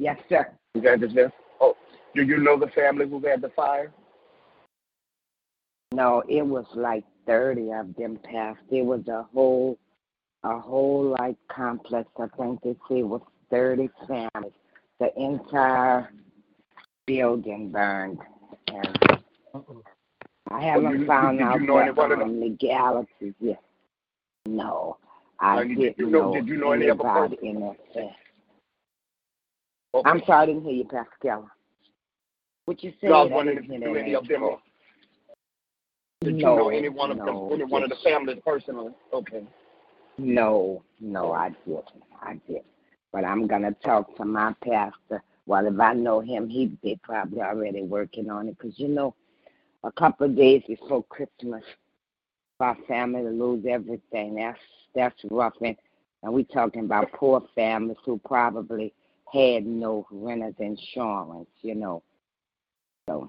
Yes, sir. Evangelist. Oh, do you know the family who had the fire? No, it was like thirty of them passed. It was a whole, a whole like complex. I think they say it was thirty families. The entire building burned, and I haven't you- found did you out know the anyone in the- um, legalities yet. No, I did didn't you know- know did you know any other anybody person? in. Okay. I'm sorry, I didn't hear you, Keller. What you said? No, I was I wondering didn't if you knew any of them. Did you know any one of no, them, any one of the families personally? Okay. No, no, I didn't. I didn't. But I'm gonna talk to my pastor. Well, if I know him, he they probably already working on it. Cause you know, a couple of days before Christmas, for our family to lose everything. That's that's rough. And and we talking about poor families who probably had no renter's insurance. You know. So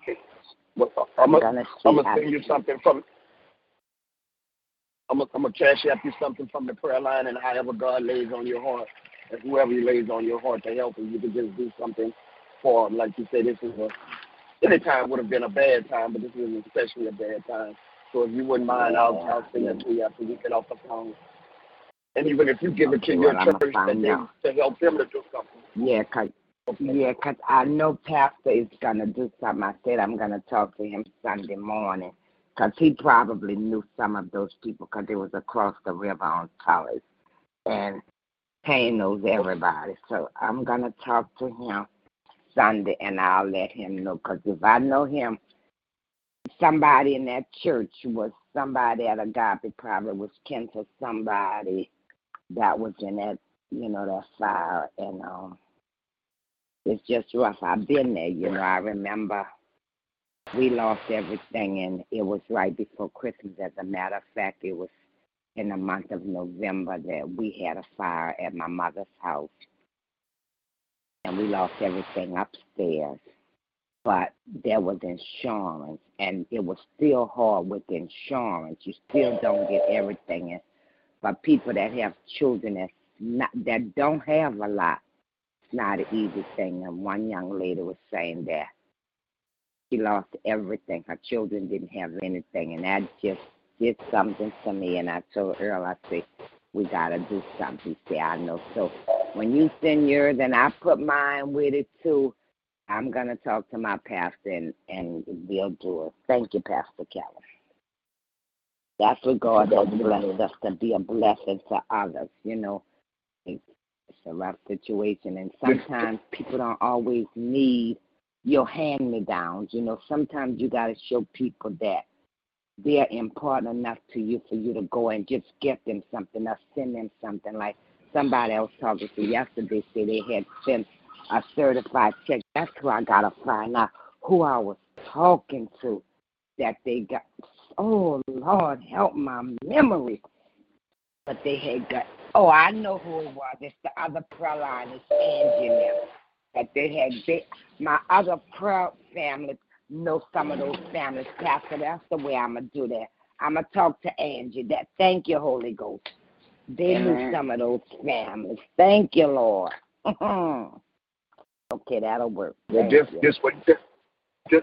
Well, I'm I'm gonna i'm gonna send you something from. I'm gonna, I'm gonna cash app you something from the prayer line, and however God lays on your heart, and whoever He lays on your heart to help him, you can just do something for him. Like you said, this is a any time would have been a bad time, but this is especially a bad time. So if you wouldn't mind, I'll I'll send it to you after we get off the phone. And even if you give it to your well, church, that they, to help them to do something. Yeah, cause yeah, 'cause I know Pastor is gonna do something. I said I'm gonna talk to him Sunday morning, 'cause he probably knew some of those people 'cause it was across the river on Tullis, and Payne knows everybody. So I'm gonna talk to him Sunday, and I'll let him know. 'Cause if I know him, somebody in that church was somebody at Agape probably was kin to somebody that was in that you know that fire, and um it's just rough. I've been there, you know. I remember we lost everything, and it was right before Christmas. As a matter of fact, it was in the month of November that we had a fire at my mother's house, and we lost everything upstairs. But there was insurance, and it was still hard with insurance. You still don't get everything. And for people that have children that not, that don't have a lot, it's not an easy thing. And one young lady was saying that she lost everything. Her children didn't have anything, and that just did something to me. And I told Earl, I said, we got to do something. He said, I know. So when you send yours, and I put mine with it too, I'm going to talk to my pastor, and, and we'll do it. Thank you, Pastor Keller. That's what God has blessed us to be a blessing to others. You know, it's, it's a rough situation, and sometimes people don't always need your hand me downs. You know, sometimes you got to show people that they're important enough to you for you to go and just get them something or send them something. Like somebody was talking to yesterday said they had sent a certified check. That's who I got to find out who I was talking to that they got. Oh, Lord, help my memory. But they had got, oh, I know who it was. It's the other prayer line. It's now. That they had, they, my other prayer family know some of those families. Pastor, that's the way I'm to do that. I'm to talk to Angie. That Thank you, Holy Ghost. They knew Amen. some of those families. Thank you, Lord. okay, that'll work. Well, this you. this would this, this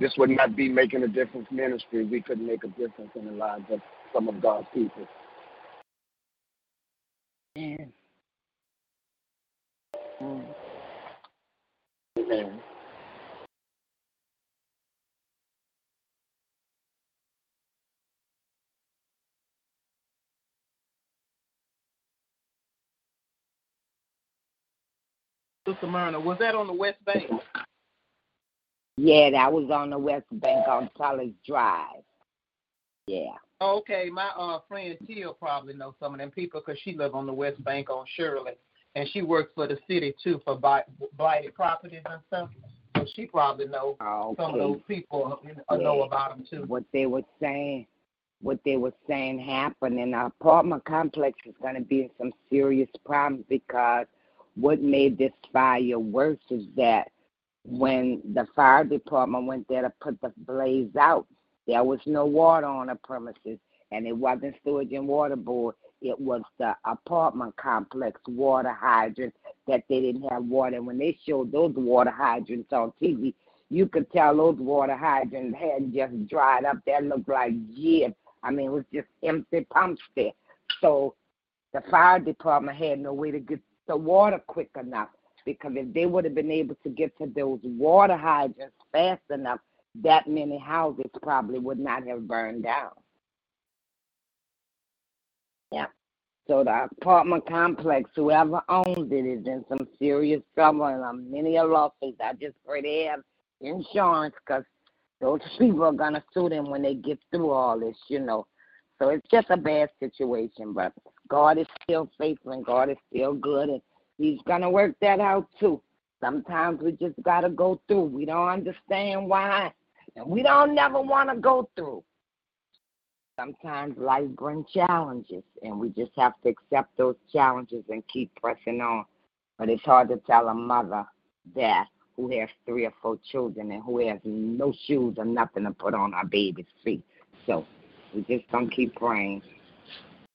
this would not be making a difference ministry. We couldn't make a difference in the lives of some of God's people. Mm. Amen. Sister Myrna, was that on the West Bank? Yeah, that was on the West Bank on Tullis Drive. Yeah. Okay, my uh friend Teal probably knows some of them people because she live on the West Bank on Shirley, and she works for the city too for blight, blighted properties and stuff. So she probably know Okay. some of those people uh, know about them too. What they were saying, what they were saying happened in the apartment complex is going to be in some serious problems because what made this fire worse is that when the fire department went there to put the blaze out, there was no water on the premises, and it wasn't sewage and water board. It was the apartment complex water hydrant that they didn't have water. And when they showed those water hydrants on TV, you could tell those water hydrants had just dried up. That looked like jib. I mean, it was just empty pumps there. So the fire department had no way to get the water quick enough because if they would have been able to get to those water hydrants fast enough, that many houses probably would not have burned down. Yeah. So the apartment complex, whoever owns it, is in some serious trouble, and um, many a lawsuits. I just pray they have insurance, cause those people are gonna sue them when they get through all this, you know. So it's just a bad situation, but God is still faithful and God is still good, and He's gonna work that out too. Sometimes we just gotta go through. We don't understand why, and we don't never want to go through. Sometimes life brings challenges, and we just have to accept those challenges and keep pressing on. But it's hard to tell a mother that who has three or four children and who has no shoes or nothing to put on our baby's feet. So we just gonna keep praying.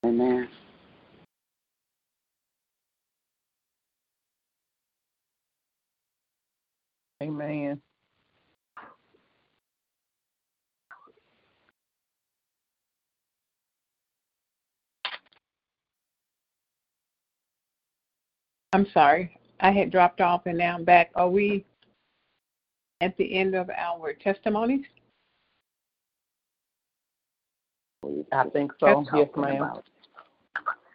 Amen. Amen. I'm sorry. I had dropped off and now I'm back. Are we at the end of our testimonies? I think so. Yes, ma'am.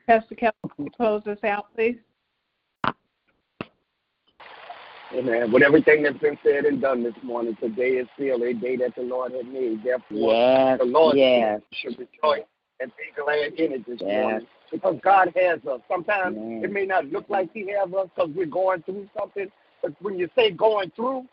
Pastor Kelly, close us out, please. Amen. With everything that's been said and done this morning, today is still a day that the Lord has made. Therefore, Yes, the Lord yes. should rejoice and be glad in it this Yes. morning. Because God has us. Sometimes Amen. it may not look like He has us because we're going through something. But when you say going through,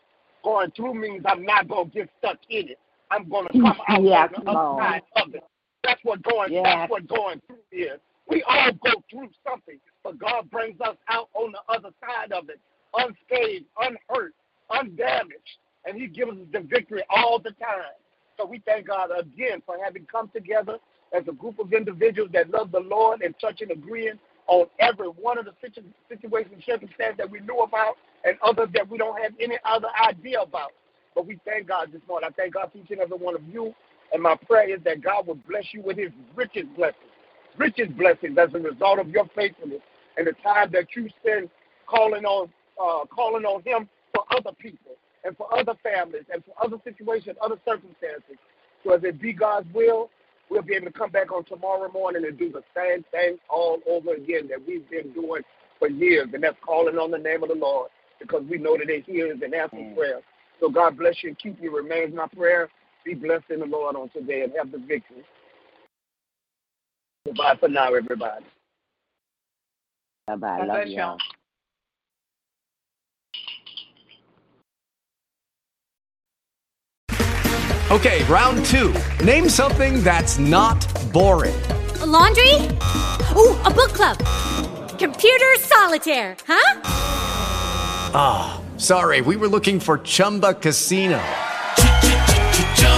going through means I'm not going to get stuck in it. I'm going to come out Yeah, on the other side of it. That's what going. Yes. That's what going through is. We all go through something, but God brings us out on the other side of it, unscathed, unhurt, undamaged, and He gives us the victory all the time. So we thank God again for having come together as a group of individuals that love the Lord and touching, and agreeing on every one of the situ- situations circumstances that we knew about and others that we don't have any other idea about. But we thank God this morning. I thank God for each and every one of you. And my prayer is that God will bless you with his richest blessings, richest blessings as a result of your faithfulness and the time that you spend calling on uh, calling on him for other people and for other families and for other situations, other circumstances. So as it be God's will, we'll be able to come back on tomorrow morning and do the same thing all over again that we've been doing for years, and that's calling on the name of the Lord because we know that it hears and answers prayer. So God bless you and keep you. Remains my prayer. Be blessed in the Lord on today and have the victory. Goodbye for now, everybody. Bye bye. God Love y'all. y'all. Okay, round two. Name something that's not boring. A laundry? Ooh, a book club. Computer solitaire, huh? Ah, sorry, we were looking for Chumba Casino.